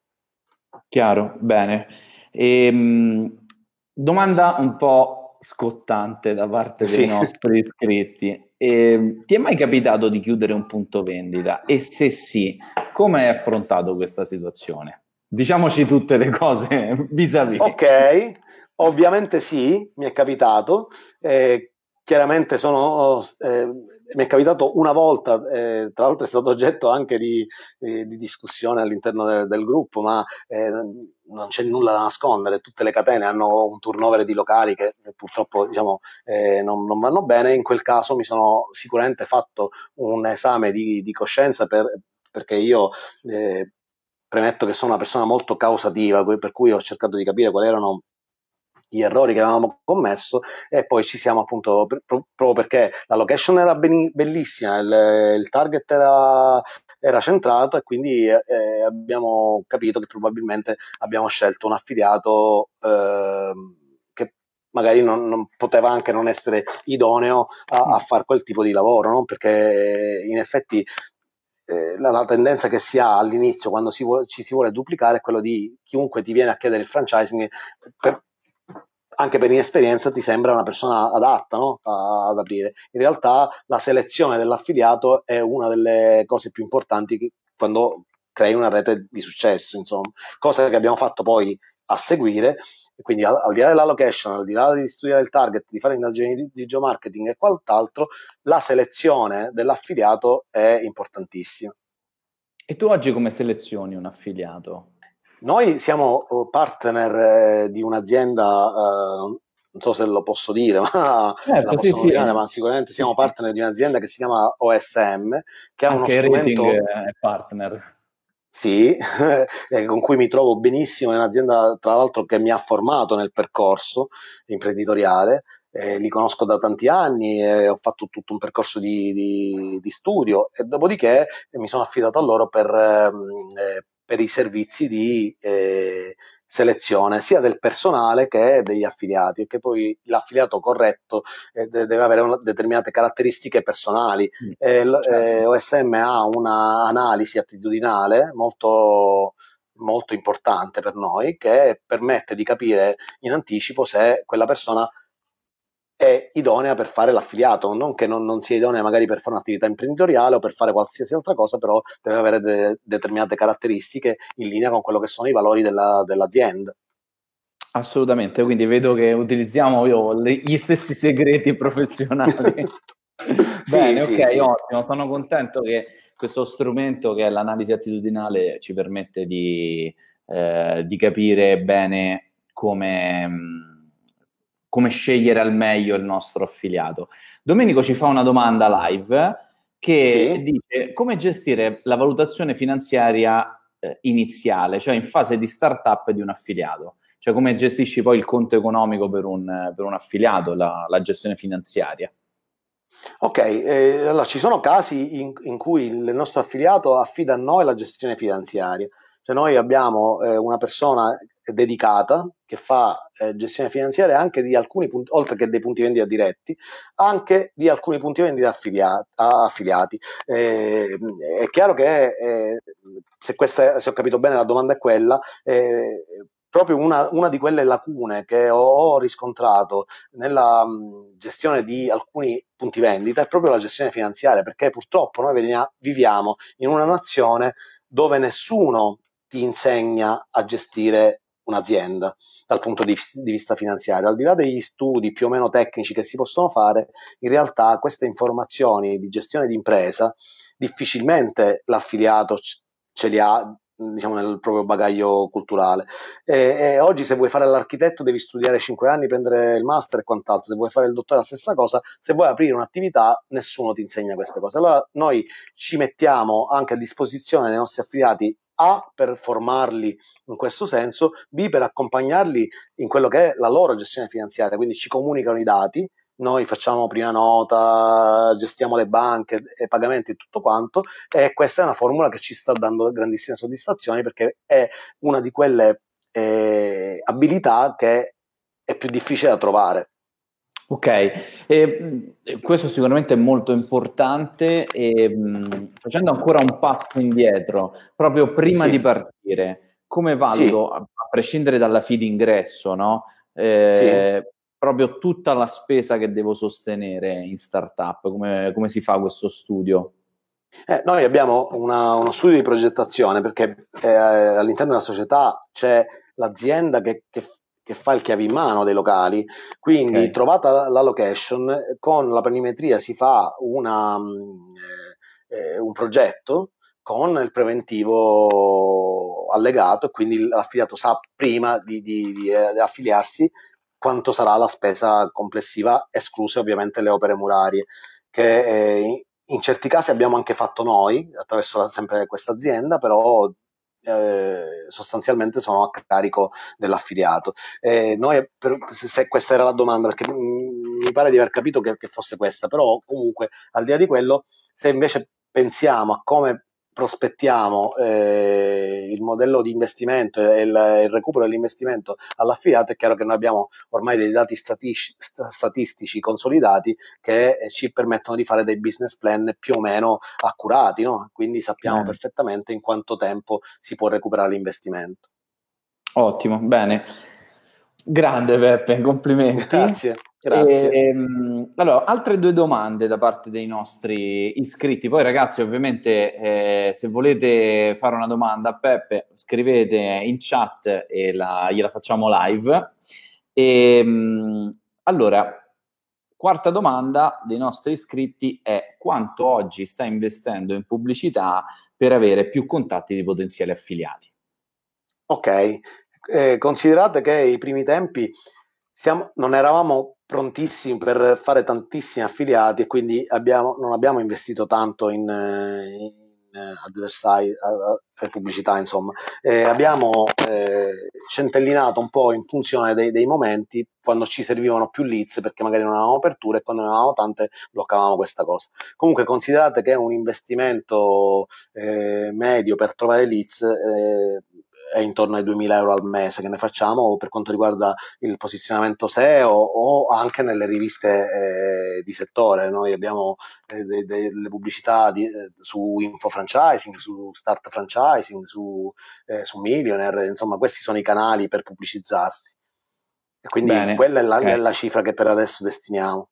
Chiaro, bene. E, ehm, domanda un po' scottante da parte dei sì. nostri iscritti. E, ti è mai capitato di chiudere un punto vendita? E se sì, come hai affrontato questa situazione? Diciamoci tutte le cose vis-à-vis. Ok, ovviamente sì, mi è capitato. Eh, chiaramente sono, eh, mi è capitato una volta, eh, tra l'altro è stato oggetto anche di, eh, di discussione all'interno de, del gruppo, ma eh, non c'è nulla da nascondere, tutte le catene hanno un turnover di locali che purtroppo diciamo, eh, non, non, vanno bene, in quel caso mi sono sicuramente fatto un esame di, di coscienza per, perché io premetto che sono una persona molto causativa, per cui ho cercato di capire quali erano gli errori che avevamo commesso e poi ci siamo appunto proprio perché la location era ben, bellissima, il, il, target era, era, centrato e quindi eh, abbiamo capito che probabilmente abbiamo scelto un affiliato eh, che magari non, non, poteva anche non essere idoneo a, a fare quel tipo di lavoro, no? perché in effetti eh, la, la, tendenza che si ha all'inizio quando si vuole, ci si vuole duplicare è quello di chiunque ti viene a chiedere il franchising per, anche per inesperienza ti sembra una persona adatta no? ad aprire. In realtà la selezione dell'affiliato è una delle cose più importanti quando crei una rete di successo, insomma, cosa che abbiamo fatto poi a seguire. Quindi al, al di là della location, al di là di studiare il target, di fare indagini di, di geomarketing e quant'altro, la selezione dell'affiliato è importantissima. E tu oggi come selezioni un affiliato? Noi siamo uh, partner eh, di un'azienda, eh, non so se lo posso dire, ma, certo, sì, sì. Dire, ma sicuramente siamo sì, partner di un'azienda che si chiama OSM, che ha uno strumento... È partner. Sì, eh, con cui mi trovo benissimo, è un'azienda tra l'altro che mi ha formato nel percorso imprenditoriale, eh, li conosco da tanti anni, eh, ho fatto tutto un percorso di, di, di, studio e dopodiché mi sono affidato a loro per, ehm, eh, per i servizi di eh, selezione sia del personale che degli affiliati e che poi l'affiliato corretto eh, deve avere una, determinate caratteristiche personali. Mm, eh, certo. OSM ha un'analisi attitudinale molto molto importante per noi che permette di capire in anticipo se quella persona è idonea per fare l'affiliato, non che non, non, sia idonea magari per fare un'attività imprenditoriale o per fare qualsiasi altra cosa, però deve avere de- determinate caratteristiche in linea con quello che sono i valori della, dell'azienda. Assolutamente, quindi vedo che utilizziamo io, gli stessi segreti professionali. Bene, sì, ok, sì, ottimo, sì. sono contento che questo strumento che è l'analisi attitudinale ci permette di eh, di capire bene come, come scegliere al meglio il nostro affiliato. Domenico ci fa una domanda live che sì. dice come gestire la valutazione finanziaria eh, iniziale, cioè in fase di startup di un affiliato. Cioè come gestisci poi il conto economico per un, per un affiliato, la, la gestione finanziaria. Ok, eh, allora ci sono casi in, in, cui il nostro affiliato affida a noi la gestione finanziaria. Cioè noi abbiamo eh, una persona dedicata che fa eh, gestione finanziaria anche di alcuni punti, oltre che dei punti vendita diretti, anche di alcuni punti vendita affiliati. affiliati. Eh, è chiaro che eh, se, questa, se ho capito bene la domanda è quella, eh, proprio una, una, di quelle lacune che ho, riscontrato nella mh, gestione di alcuni punti vendita è proprio la gestione finanziaria, perché purtroppo noi venia, viviamo in una nazione dove nessuno ti insegna a gestire un'azienda dal punto di, di, vista finanziario. Al di là degli studi più o meno tecnici che si possono fare, in realtà queste informazioni di gestione di impresa difficilmente l'affiliato ce li ha diciamo nel proprio bagaglio culturale. E, e oggi se vuoi fare l'architetto devi studiare 5 anni, prendere il master e quant'altro, se vuoi fare il dottore la stessa cosa, se vuoi aprire un'attività nessuno ti insegna queste cose. Allora noi ci mettiamo anche a disposizione dei nostri affiliati a per formarli in questo senso, B per accompagnarli in quello che è la loro gestione finanziaria, quindi ci comunicano i dati, noi facciamo prima nota, gestiamo le banche, i pagamenti e tutto quanto e questa è una formula che ci sta dando grandissime soddisfazioni perché è una di quelle eh, abilità che è più difficile da trovare. Ok, e, questo sicuramente è molto importante e mh, facendo ancora un passo indietro, proprio prima sì. di partire, come valuto, sì. a, a, prescindere dalla fee d'ingresso, no? Eh, sì proprio tutta la spesa che devo sostenere in startup? Come, come si fa questo studio? Eh, noi abbiamo una, uno studio di progettazione perché eh, all'interno della società c'è l'azienda che, che, che, fa il chiave in mano dei locali, quindi okay. trovata la location, con la planimetria si fa una, mm, eh, un progetto con il preventivo allegato e quindi l'affiliato sa prima di, di, di, eh, di affiliarsi quanto sarà la spesa complessiva, escluse ovviamente le opere murarie, che eh, in certi casi abbiamo anche fatto noi, attraverso la, sempre questa azienda, però eh, sostanzialmente sono a carico dell'affiliato. Eh, noi, per, se questa era la domanda, perché mi pare di aver capito che, che fosse questa, però comunque al di là di quello, se invece pensiamo a come prospettiamo eh, il modello di investimento e il, il, recupero dell'investimento all'affiliato, è chiaro che noi abbiamo ormai dei dati statistici, statistici consolidati che eh, ci permettono di fare dei business plan più o meno accurati, no? quindi sappiamo mm. perfettamente in quanto tempo si può recuperare l'investimento. Ottimo, bene. Grande Peppe, complimenti. Grazie. Grazie. E, ehm, allora, altre due domande da parte dei nostri iscritti. Poi, ragazzi, ovviamente, eh, se volete fare una domanda a Peppe, scrivete in chat e la, gliela facciamo live. E, ehm, allora, quarta domanda dei nostri iscritti è quanto oggi sta investendo in pubblicità per avere più contatti di potenziali affiliati? Ok, eh, considerate che i primi tempi siamo, non eravamo prontissimi per fare tantissimi affiliati e quindi abbiamo, non abbiamo investito tanto in, in adversari, e pubblicità, insomma. Eh, abbiamo eh, centellinato un po' in funzione dei, dei, momenti quando ci servivano più leads perché magari non avevamo aperture e quando ne avevamo tante bloccavamo questa cosa. Comunque considerate che un investimento eh, medio per trovare leads eh, è intorno ai 2000 euro al mese che ne facciamo per quanto riguarda il posizionamento SEO o anche nelle riviste eh, di settore. Noi abbiamo eh, delle de, de pubblicità di, eh, su info franchising, su start franchising, su, eh, su Millionaire, insomma questi sono i canali per pubblicizzarsi. E quindi Bene, quella è la, okay. è la cifra che per adesso destiniamo.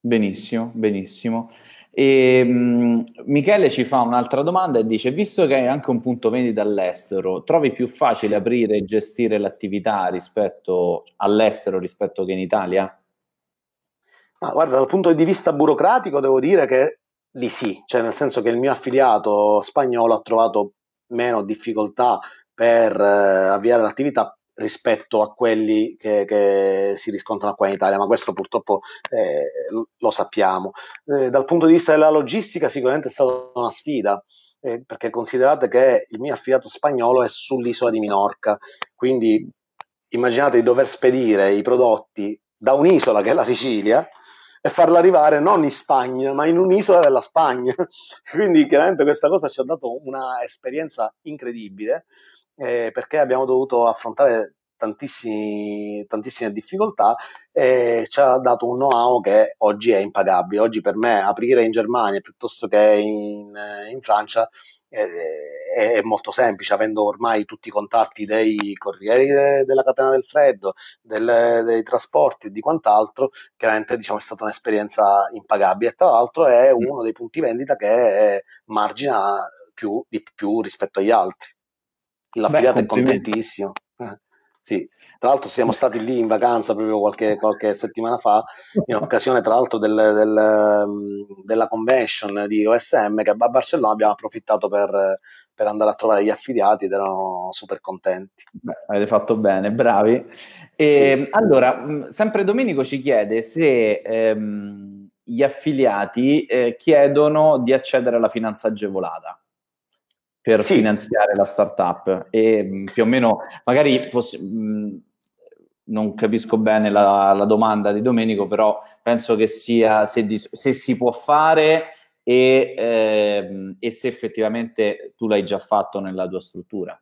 Benissimo, benissimo. E, um, Michele ci fa un'altra domanda e dice: Visto che hai anche un punto vendita all'estero, trovi più facile sì. aprire e gestire l'attività rispetto all'estero rispetto che in Italia? Ma guarda, dal punto di vista burocratico, devo dire che di sì, cioè nel senso che il mio affiliato spagnolo ha trovato meno difficoltà per eh, avviare l'attività rispetto a quelli che, che, si riscontrano qua in Italia, ma questo purtroppo eh, lo sappiamo. Eh, dal punto di vista della logistica sicuramente è stata una sfida, eh, perché considerate che il mio affidato spagnolo è sull'isola di Minorca, quindi immaginate di dover spedire i prodotti da un'isola che è la Sicilia e farla arrivare non in Spagna, ma in un'isola della Spagna. quindi chiaramente questa cosa ci ha dato una esperienza incredibile eh, perché abbiamo dovuto affrontare tantissime difficoltà e ci ha dato un know-how che oggi è impagabile. Oggi per me aprire in Germania piuttosto che in, in Francia è, è, molto semplice, avendo ormai tutti i contatti dei corrieri de, della catena del freddo, del, dei trasporti e di quant'altro, chiaramente diciamo, è stata un'esperienza impagabile. E tra l'altro è mm. uno dei punti vendita che margina più, di più rispetto agli altri. L'affiliato Beh, è contentissimo. Eh, sì. Tra l'altro siamo stati lì in vacanza proprio qualche, qualche settimana fa, in occasione tra l'altro del, del, mm, della convention di OSM che a Barcellona abbiamo approfittato per, per andare a trovare gli affiliati ed erano super contenti. Beh, avete fatto bene, bravi. E, sì. Allora, mm, sempre Domenico ci chiede se ehm, gli affiliati eh, chiedono di accedere alla finanza agevolata per sì. finanziare la startup e mh, più o meno magari poss- mh, non capisco bene la, la, domanda di Domenico, però penso che sia se, di, se si può fare e, ehm, e, se effettivamente tu l'hai già fatto nella tua struttura.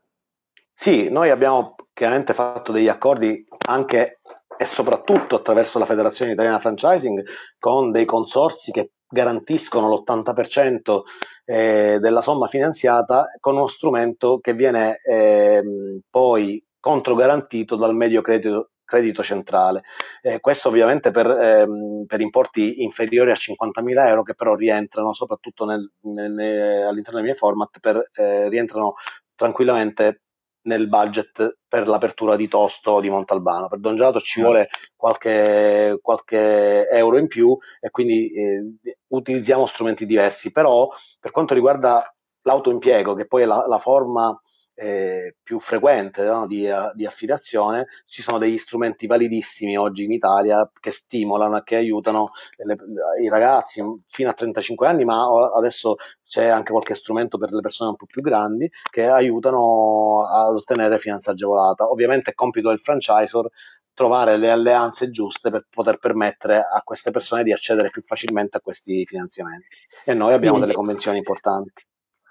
Sì, noi abbiamo chiaramente fatto degli accordi anche e soprattutto attraverso la Federazione Italiana Franchising con dei consorsi che garantiscono l'80% eh, della somma finanziata con uno strumento che viene eh, poi controgarantito dal medio credito, credito centrale. Eh, questo ovviamente per, ehm, per, importi inferiori a 50.000 euro che però rientrano soprattutto nel, nel, all'interno dei miei format, per, eh, rientrano tranquillamente nel budget per l'apertura di Tosto di Montalbano. Per Don Gelato ci vuole qualche, qualche euro in più e quindi eh, utilizziamo strumenti diversi, però per quanto riguarda l'autoimpiego, che poi è la, la forma eh, più frequente no, di, di, affiliazione, ci sono degli strumenti validissimi oggi in Italia che stimolano e che aiutano le, i ragazzi fino a 35 anni, ma adesso c'è anche qualche strumento per le persone un po' più grandi che aiutano ad ottenere finanza agevolata. Ovviamente è compito del franchisor trovare le alleanze giuste per poter permettere a queste persone di accedere più facilmente a questi finanziamenti. E noi abbiamo delle convenzioni importanti.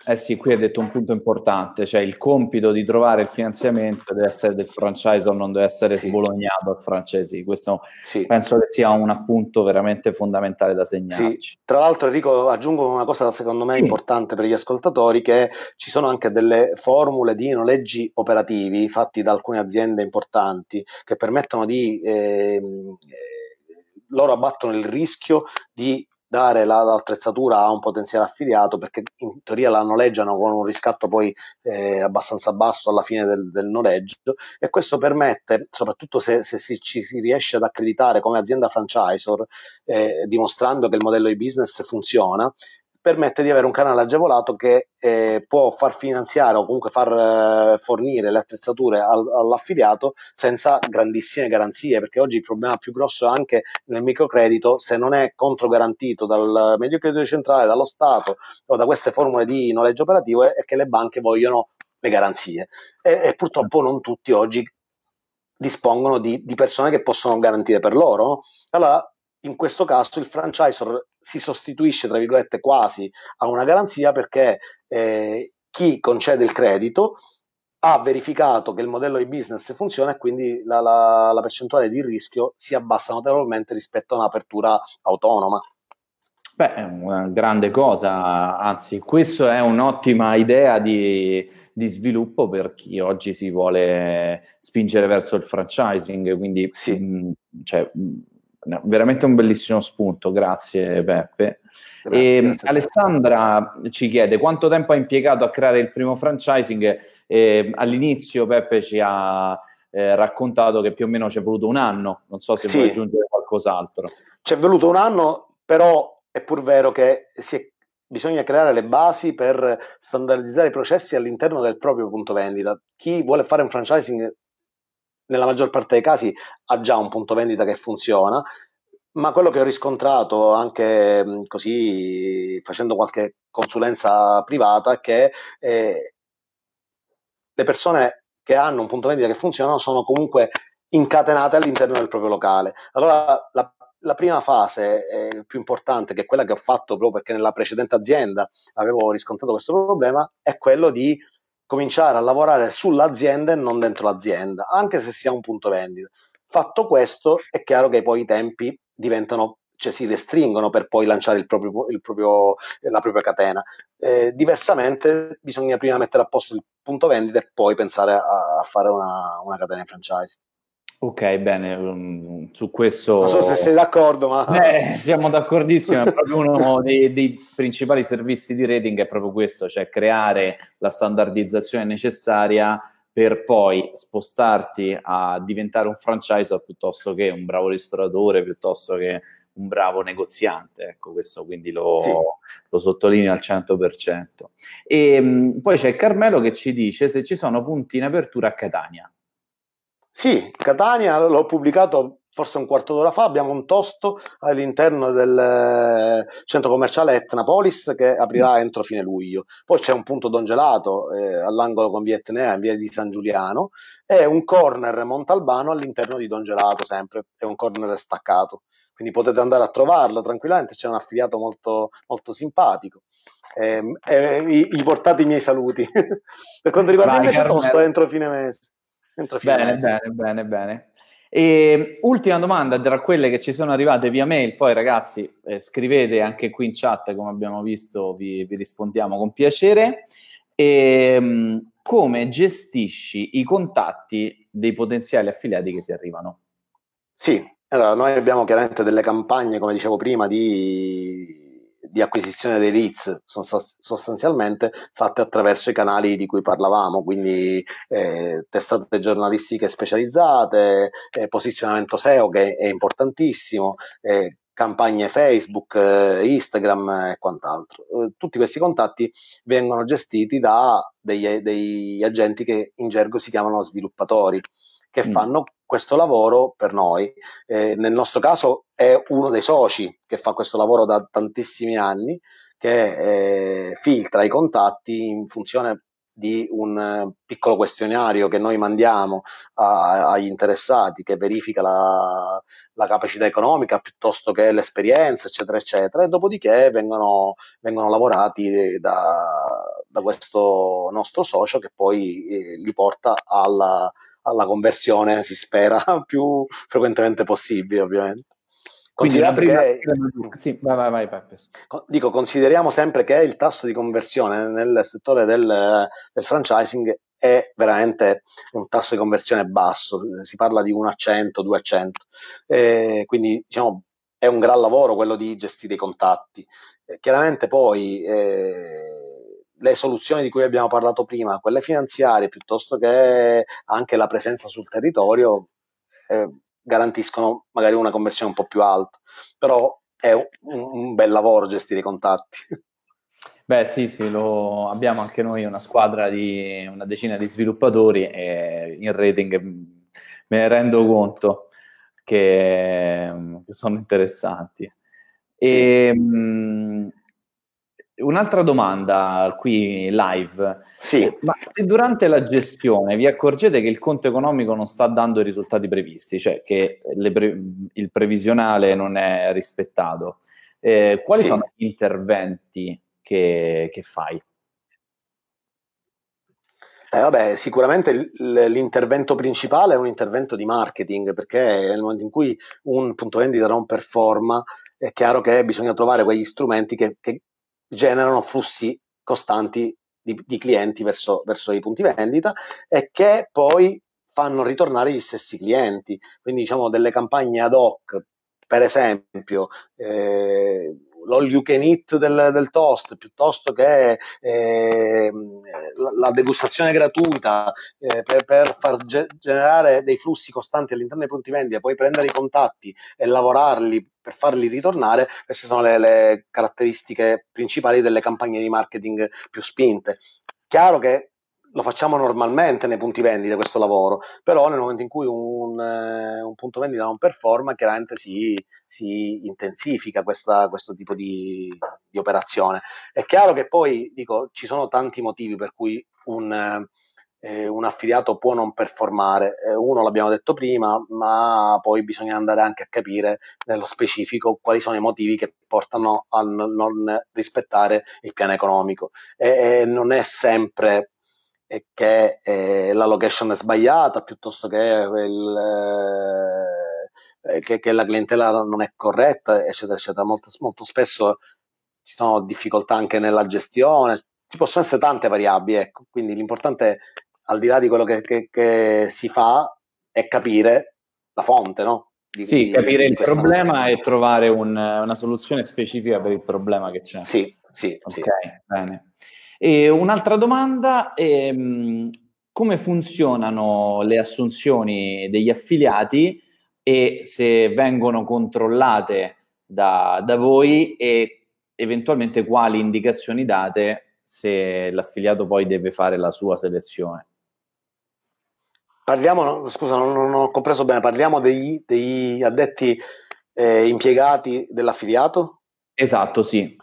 Eh sì, qui hai detto un punto importante, cioè il compito di trovare il finanziamento deve essere del franchise o non deve essere sì. sbolognato al francese. Questo sì. penso che sia un appunto veramente fondamentale da segnarci. Sì. Tra l'altro Enrico aggiungo una cosa secondo me importante per gli ascoltatori, che ci sono anche delle formule di noleggi operativi fatti da alcune aziende importanti che permettono di... Eh, loro abbattono il rischio di dare la, l'attrezzatura a un potenziale affiliato perché in teoria la noleggiano con un riscatto poi eh, abbastanza basso alla fine del, del, noleggio e questo permette, soprattutto se, se si, ci si riesce ad accreditare come azienda franchisor, eh, dimostrando che il modello di business funziona, permette di avere un canale agevolato che eh, può far finanziare o comunque far eh, fornire le attrezzature al, all'affiliato senza grandissime garanzie, perché oggi il problema più grosso è anche nel microcredito, se non è controgarantito dal medio credito centrale, dallo Stato o da queste formule di noleggio operativo, è, è che le banche vogliono le garanzie e, e purtroppo non tutti oggi dispongono di, di, persone che possono garantire per loro. Allora in questo caso il franchisor si sostituisce, tra virgolette, quasi a una garanzia perché eh, chi concede il credito ha verificato che il modello di business funziona e quindi la, la, la percentuale di rischio si abbassa notevolmente rispetto a un'apertura autonoma. Beh, è una grande cosa, anzi, questa è un'ottima idea di, di, sviluppo per chi oggi si vuole spingere verso il franchising, quindi sì. mh, cioè, no, veramente un bellissimo spunto, grazie Peppe. Grazie, e, grazie Alessandra ci chiede quanto tempo ha impiegato a creare il primo franchising. E, all'inizio Peppe ci ha eh, raccontato che più o meno ci è voluto un anno, non so se sì. vuoi aggiungere qualcos'altro. Ci è voluto un anno, però è pur vero che si è bisogna creare le basi per standardizzare i processi all'interno del proprio punto vendita. Chi vuole fare un franchising nella maggior parte dei casi ha già un punto vendita che funziona, ma quello che ho riscontrato anche così facendo qualche consulenza privata è che eh, le persone che hanno un punto vendita che funziona sono comunque incatenate all'interno del proprio locale. Allora la, la prima fase eh, più importante, che è quella che ho fatto proprio perché nella precedente azienda avevo riscontrato questo problema, è quello di cominciare a lavorare sull'azienda e non dentro l'azienda, anche se si ha un punto vendita. Fatto questo, è chiaro che poi i tempi diventano, cioè si restringono per poi lanciare il proprio, il proprio, la propria catena. Eh, diversamente bisogna prima mettere a posto il punto vendita e poi pensare a, a fare una, una catena in franchise. Ok, bene, um, su questo... Non so se sei d'accordo, ma... Beh, siamo d'accordissimo, è proprio uno dei, dei, principali servizi di rating, è proprio questo, cioè creare la standardizzazione necessaria per poi spostarti a diventare un franchisor piuttosto che un bravo ristoratore, piuttosto che un bravo negoziante, ecco questo quindi lo, sì. lo sottolineo al 100%. E um, poi c'è Carmelo che ci dice se ci sono punti in apertura a Catania. Sì, Catania l'ho pubblicato forse un quarto d'ora fa, abbiamo un tosto all'interno del eh, centro commerciale Etnapolis che aprirà mm. entro fine luglio. Poi c'è un punto Don Gelato eh, all'angolo con via Etnea in via di San Giuliano e un corner Montalbano all'interno di Don Gelato sempre, è un corner staccato. Quindi potete andare a trovarlo tranquillamente, c'è un affiliato molto, molto simpatico. Eh, eh, gli portate i miei saluti. per quanto riguarda Vai, invece Carmelo. tosto entro fine mese. Bene, bene, bene, bene. E ultima domanda tra quelle che ci sono arrivate via mail, poi ragazzi eh, scrivete anche qui in chat come abbiamo visto, vi, vi rispondiamo con piacere. E, ehm, come gestisci i contatti dei potenziali affiliati che ti arrivano? Sì, allora noi abbiamo chiaramente delle campagne, come dicevo prima, di di acquisizione dei leads sostanzialmente fatte attraverso i canali di cui parlavamo, quindi eh, testate giornalistiche specializzate, eh, posizionamento SEO che è importantissimo, eh, campagne Facebook, eh, Instagram e quant'altro. Eh, tutti questi contatti vengono gestiti da degli, degli agenti che in gergo si chiamano sviluppatori che mm. fanno questo lavoro per noi. Eh, nel nostro caso è uno dei soci che fa questo lavoro da tantissimi anni, che eh, filtra i contatti in funzione di un eh, piccolo questionario che noi mandiamo a, agli interessati che verifica la, la, capacità economica piuttosto che l'esperienza, eccetera, eccetera, e dopodiché vengono, vengono lavorati da, da, questo nostro socio che poi eh, li porta alla, alla conversione, si spera, più frequentemente possibile, ovviamente. Quindi la prima... Che, sì, vai, vai, vai. Dico, consideriamo sempre che il tasso di conversione nel settore del, del franchising è veramente un tasso di conversione basso, si parla di 1 a 100, 2 a 100, eh, quindi diciamo è un gran lavoro quello di gestire i contatti. Eh, chiaramente poi eh, le soluzioni di cui abbiamo parlato prima, quelle finanziarie piuttosto che anche la presenza sul territorio, eh, garantiscono magari una conversione un po' più alta, però è un, un bel lavoro gestire i contatti. Beh, sì, sì, lo, abbiamo anche noi una squadra di una decina di sviluppatori e in rating me ne rendo conto che, che sono interessanti. E, sì. mh, Un'altra domanda qui live. Sì. Ma se durante la gestione vi accorgete che il conto economico non sta dando i risultati previsti, cioè che pre- il previsionale non è rispettato, eh, quali sì. sono gli interventi che, che fai? Eh, vabbè, sicuramente l'intervento principale è un intervento di marketing, perché nel momento in cui un punto vendita non performa, è chiaro che bisogna trovare quegli strumenti che, che generano flussi costanti di, di clienti verso, verso, i punti vendita e che poi fanno ritornare gli stessi clienti. Quindi diciamo delle campagne ad hoc, per esempio, eh, l'all you can eat del, del toast piuttosto che eh, la, degustazione gratuita eh, per, per, far ge- generare dei flussi costanti all'interno dei punti vendita, poi prendere i contatti e lavorarli per farli ritornare, queste sono le, le caratteristiche principali delle campagne di marketing più spinte. Chiaro che lo facciamo normalmente nei punti vendita questo lavoro, però nel momento in cui un, eh, un punto vendita non performa, chiaramente si, si intensifica questa, questo tipo di, di, operazione. È chiaro che poi dico, ci sono tanti motivi per cui un, eh, un affiliato può non performare. Eh, uno l'abbiamo detto prima, ma poi bisogna andare anche a capire nello specifico quali sono i motivi che portano a non rispettare il piano economico. E, e non è sempre e che eh, la location è sbagliata piuttosto che, il, eh, che, che, la clientela non è corretta, eccetera, eccetera. Molto, molto, spesso ci sono difficoltà anche nella gestione, ci possono essere tante variabili, ecco. quindi l'importante al di là di quello che, che si fa è capire la fonte, no? Di, sì, di, capire di il problema materia. e trovare un, una soluzione specifica per il problema che c'è. Sì, sì. Ok, sì. bene. E un'altra domanda è ehm, come funzionano le assunzioni degli affiliati e se vengono controllate da, da voi e eventualmente quali indicazioni date se l'affiliato poi deve fare la sua selezione. Parliamo, scusa, non, non ho compreso bene, parliamo degli, degli addetti eh, impiegati dell'affiliato? Esatto, sì.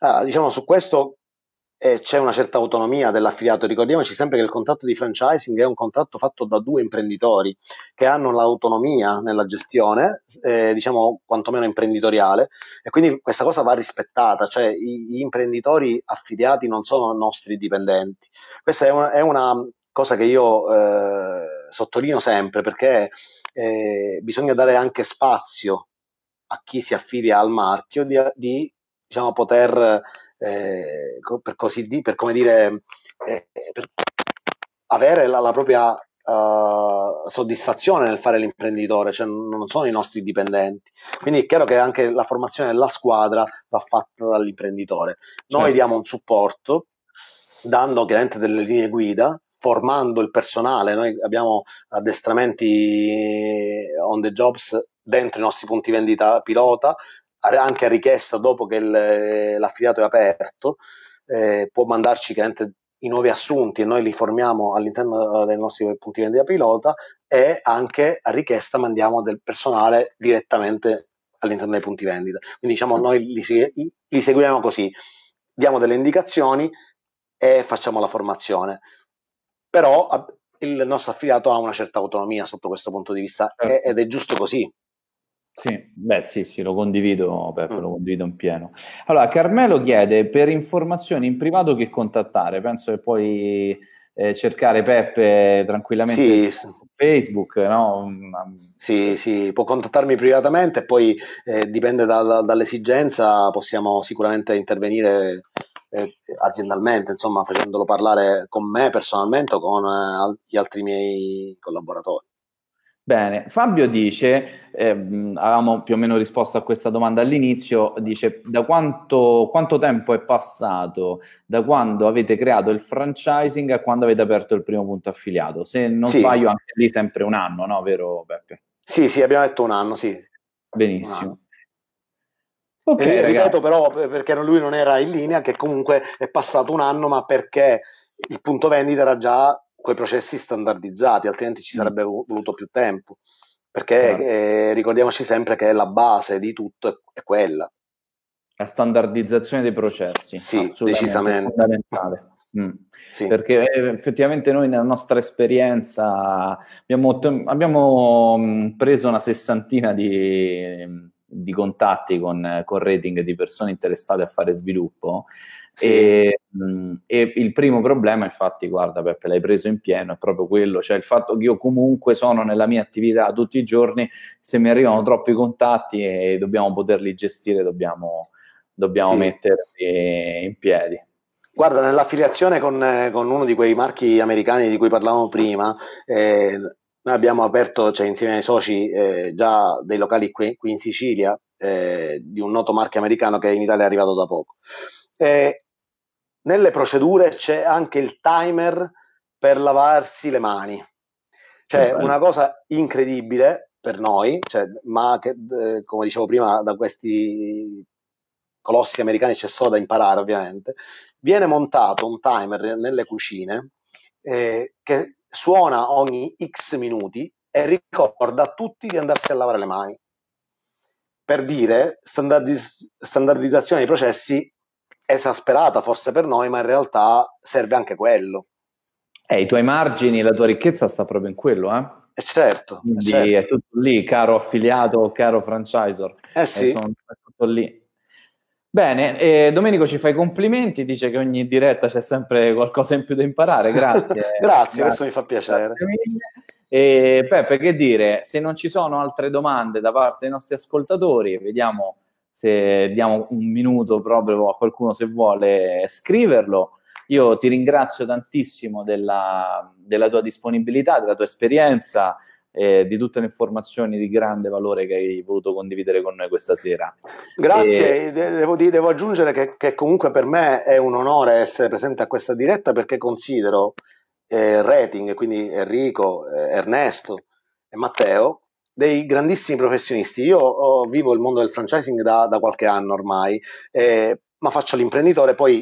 Ah, diciamo su questo e c'è una certa autonomia dell'affiliato. Ricordiamoci sempre che il contratto di franchising è un contratto fatto da due imprenditori che hanno l'autonomia nella gestione, eh, diciamo quantomeno imprenditoriale, e quindi questa cosa va rispettata, cioè gli imprenditori affiliati non sono nostri dipendenti. Questa è una, è una cosa che io eh, sottolineo sempre perché eh, bisogna dare anche spazio a chi si affilia al marchio di, di diciamo, poter eh, per così dire, per come dire, eh, per avere la, la propria uh, soddisfazione nel fare l'imprenditore, cioè non sono i nostri dipendenti. Quindi è chiaro che anche la formazione della squadra va fatta dall'imprenditore. Noi certo. diamo un supporto dando chiaramente delle linee guida, formando il personale. Noi abbiamo addestramenti on the jobs dentro i nostri punti vendita pilota, anche a richiesta dopo che il, l'affiliato è aperto, eh, può mandarci chiaramente i nuovi assunti e noi li formiamo all'interno dei nostri punti vendita pilota e anche a richiesta mandiamo del personale direttamente all'interno dei punti vendita. Quindi diciamo noi li, li seguiamo così, diamo delle indicazioni e facciamo la formazione. Però il nostro affiliato ha una certa autonomia sotto questo punto di vista certo. ed è giusto così. Sì, beh, sì, sì, lo condivido, Peppe, mm. lo condivido in pieno. Allora, Carmelo chiede per informazioni in privato che contattare. Penso che puoi eh, cercare Peppe tranquillamente sì. su Facebook, no? Sì, sì, può contattarmi privatamente, poi eh, dipende da, dall'esigenza, possiamo sicuramente intervenire eh, aziendalmente, insomma, facendolo parlare con me personalmente o con eh, gli altri miei collaboratori. Bene, Fabio dice, eh, avevamo più o meno risposto a questa domanda all'inizio, dice da quanto, quanto, tempo è passato da quando avete creato il franchising a quando avete aperto il primo punto affiliato? Se non sì. sbaglio anche lì sempre un anno, no? Vero Peppe? Sì, sì, abbiamo detto un anno, sì. Benissimo. Ok, eh, ripeto però perché lui non era in linea, che comunque è passato un anno, ma perché il punto vendita era già quei processi standardizzati, altrimenti ci mm. sarebbe voluto più tempo. Perché eh, ricordiamoci sempre che la base di tutto è, è quella. La standardizzazione dei processi. Sì, decisamente. Fondamentale. Mm. Sì. Perché eh, effettivamente noi nella nostra esperienza abbiamo, abbiamo mm, preso una sessantina di, di contatti con, con rating di persone interessate a fare sviluppo sì. E, mh, e, il primo problema, infatti, guarda Peppe, l'hai preso in pieno, è proprio quello, cioè il fatto che io comunque sono nella mia attività tutti i giorni, se mi arrivano troppi contatti e dobbiamo poterli gestire, dobbiamo, dobbiamo sì. metterli in piedi. Guarda, nell'affiliazione con, con, uno di quei marchi americani di cui parlavamo prima, eh, noi abbiamo aperto, cioè insieme ai soci, eh, già dei locali qui, qui in Sicilia eh, di un noto marchio americano che in Italia è arrivato da poco. Eh, nelle procedure c'è anche il timer per lavarsi le mani. Cioè, una cosa incredibile per noi, cioè, ma che, eh, come dicevo prima, da questi colossi americani c'è solo da imparare, ovviamente. Viene montato un timer nelle cucine eh, che suona ogni X minuti e ricorda a tutti di andarsi a lavare le mani. Per dire, standardiz- standardizzazione dei processi esasperata forse per noi, ma in realtà serve anche quello. Eh, I tuoi margini, la tua ricchezza sta proprio in quello, eh? Eh certo, Quindi certo. è tutto lì, caro affiliato, caro franchisor. Eh sì. È, sono, è tutto lì. Bene, eh, Domenico ci fa i complimenti, dice che ogni diretta c'è sempre qualcosa in più da imparare, grazie. grazie, grazie, questo mi fa piacere. E Peppe, che dire, se non ci sono altre domande da parte dei nostri ascoltatori, vediamo se diamo un minuto proprio a qualcuno se vuole scriverlo. Io ti ringrazio tantissimo della, della tua disponibilità, della tua esperienza, eh, di tutte le informazioni di grande valore che hai voluto condividere con noi questa sera. Grazie, e... devo, devo, aggiungere che, che, comunque per me è un onore essere presente a questa diretta perché considero eh, Rating, quindi Enrico, eh, Ernesto e Matteo, dei grandissimi professionisti. Io oh, vivo il mondo del franchising da, da qualche anno ormai, eh, ma faccio l'imprenditore, poi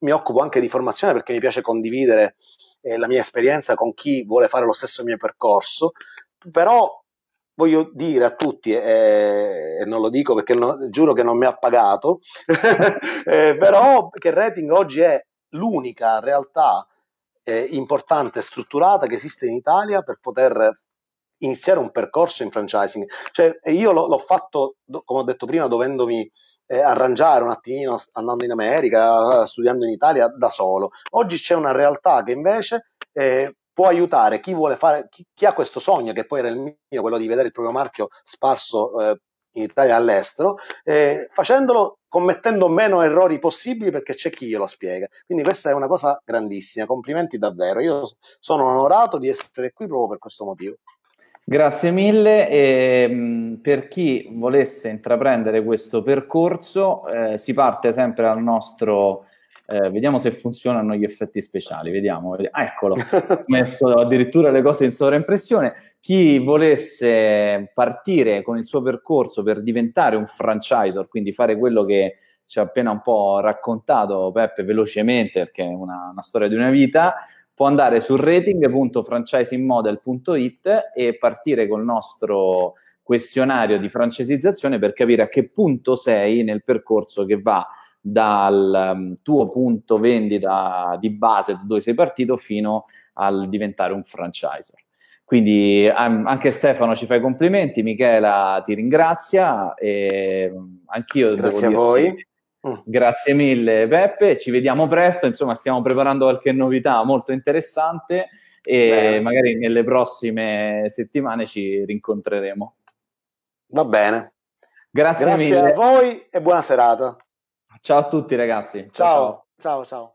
mi occupo anche di formazione perché mi piace condividere eh, la mia esperienza con chi vuole fare lo stesso mio percorso, però voglio dire a tutti, eh, e non lo dico perché no, giuro che non mi ha pagato, eh, però che rating oggi è l'unica realtà eh, importante e strutturata che esiste in Italia per poter iniziare un percorso in franchising. Cioè, io l'ho, l'ho fatto, come ho detto prima, dovendomi eh, arrangiare un attimino andando in America, studiando in Italia da solo. Oggi c'è una realtà che invece eh, può aiutare chi vuole fare, chi, chi, ha questo sogno, che poi era il mio, quello di vedere il proprio marchio sparso eh, in Italia all'estero, eh, facendolo commettendo meno errori possibili perché c'è chi glielo spiega. Quindi questa è una cosa grandissima, complimenti davvero. Io sono onorato di essere qui proprio per questo motivo. Grazie mille. E, per chi volesse intraprendere questo percorso, eh, si parte sempre dal nostro. Eh, vediamo se funzionano gli effetti speciali. Vediamo. Ah, eccolo. Ho messo addirittura le cose in sovraimpressione. Chi volesse partire con il suo percorso per diventare un franchisor, quindi fare quello che ci ha appena un po' raccontato Peppe velocemente, perché è una, una storia di una vita, può andare su rating.franchisingmodel.it e partire col nostro questionario di francesizzazione per capire a che punto sei nel percorso che va dal um, tuo punto vendita di base dove sei partito fino al diventare un franchisor. Quindi anche Stefano ci fa i complimenti, Michela ti ringrazia e um, anch'io Grazie a voi. Mm. Grazie mille Peppe, ci vediamo presto, insomma stiamo preparando qualche novità molto interessante e bene. magari nelle prossime settimane ci rincontreremo. Va bene. Grazie, Grazie mille. a voi e buona serata. Ciao a tutti ragazzi. ciao. ciao. ciao. ciao.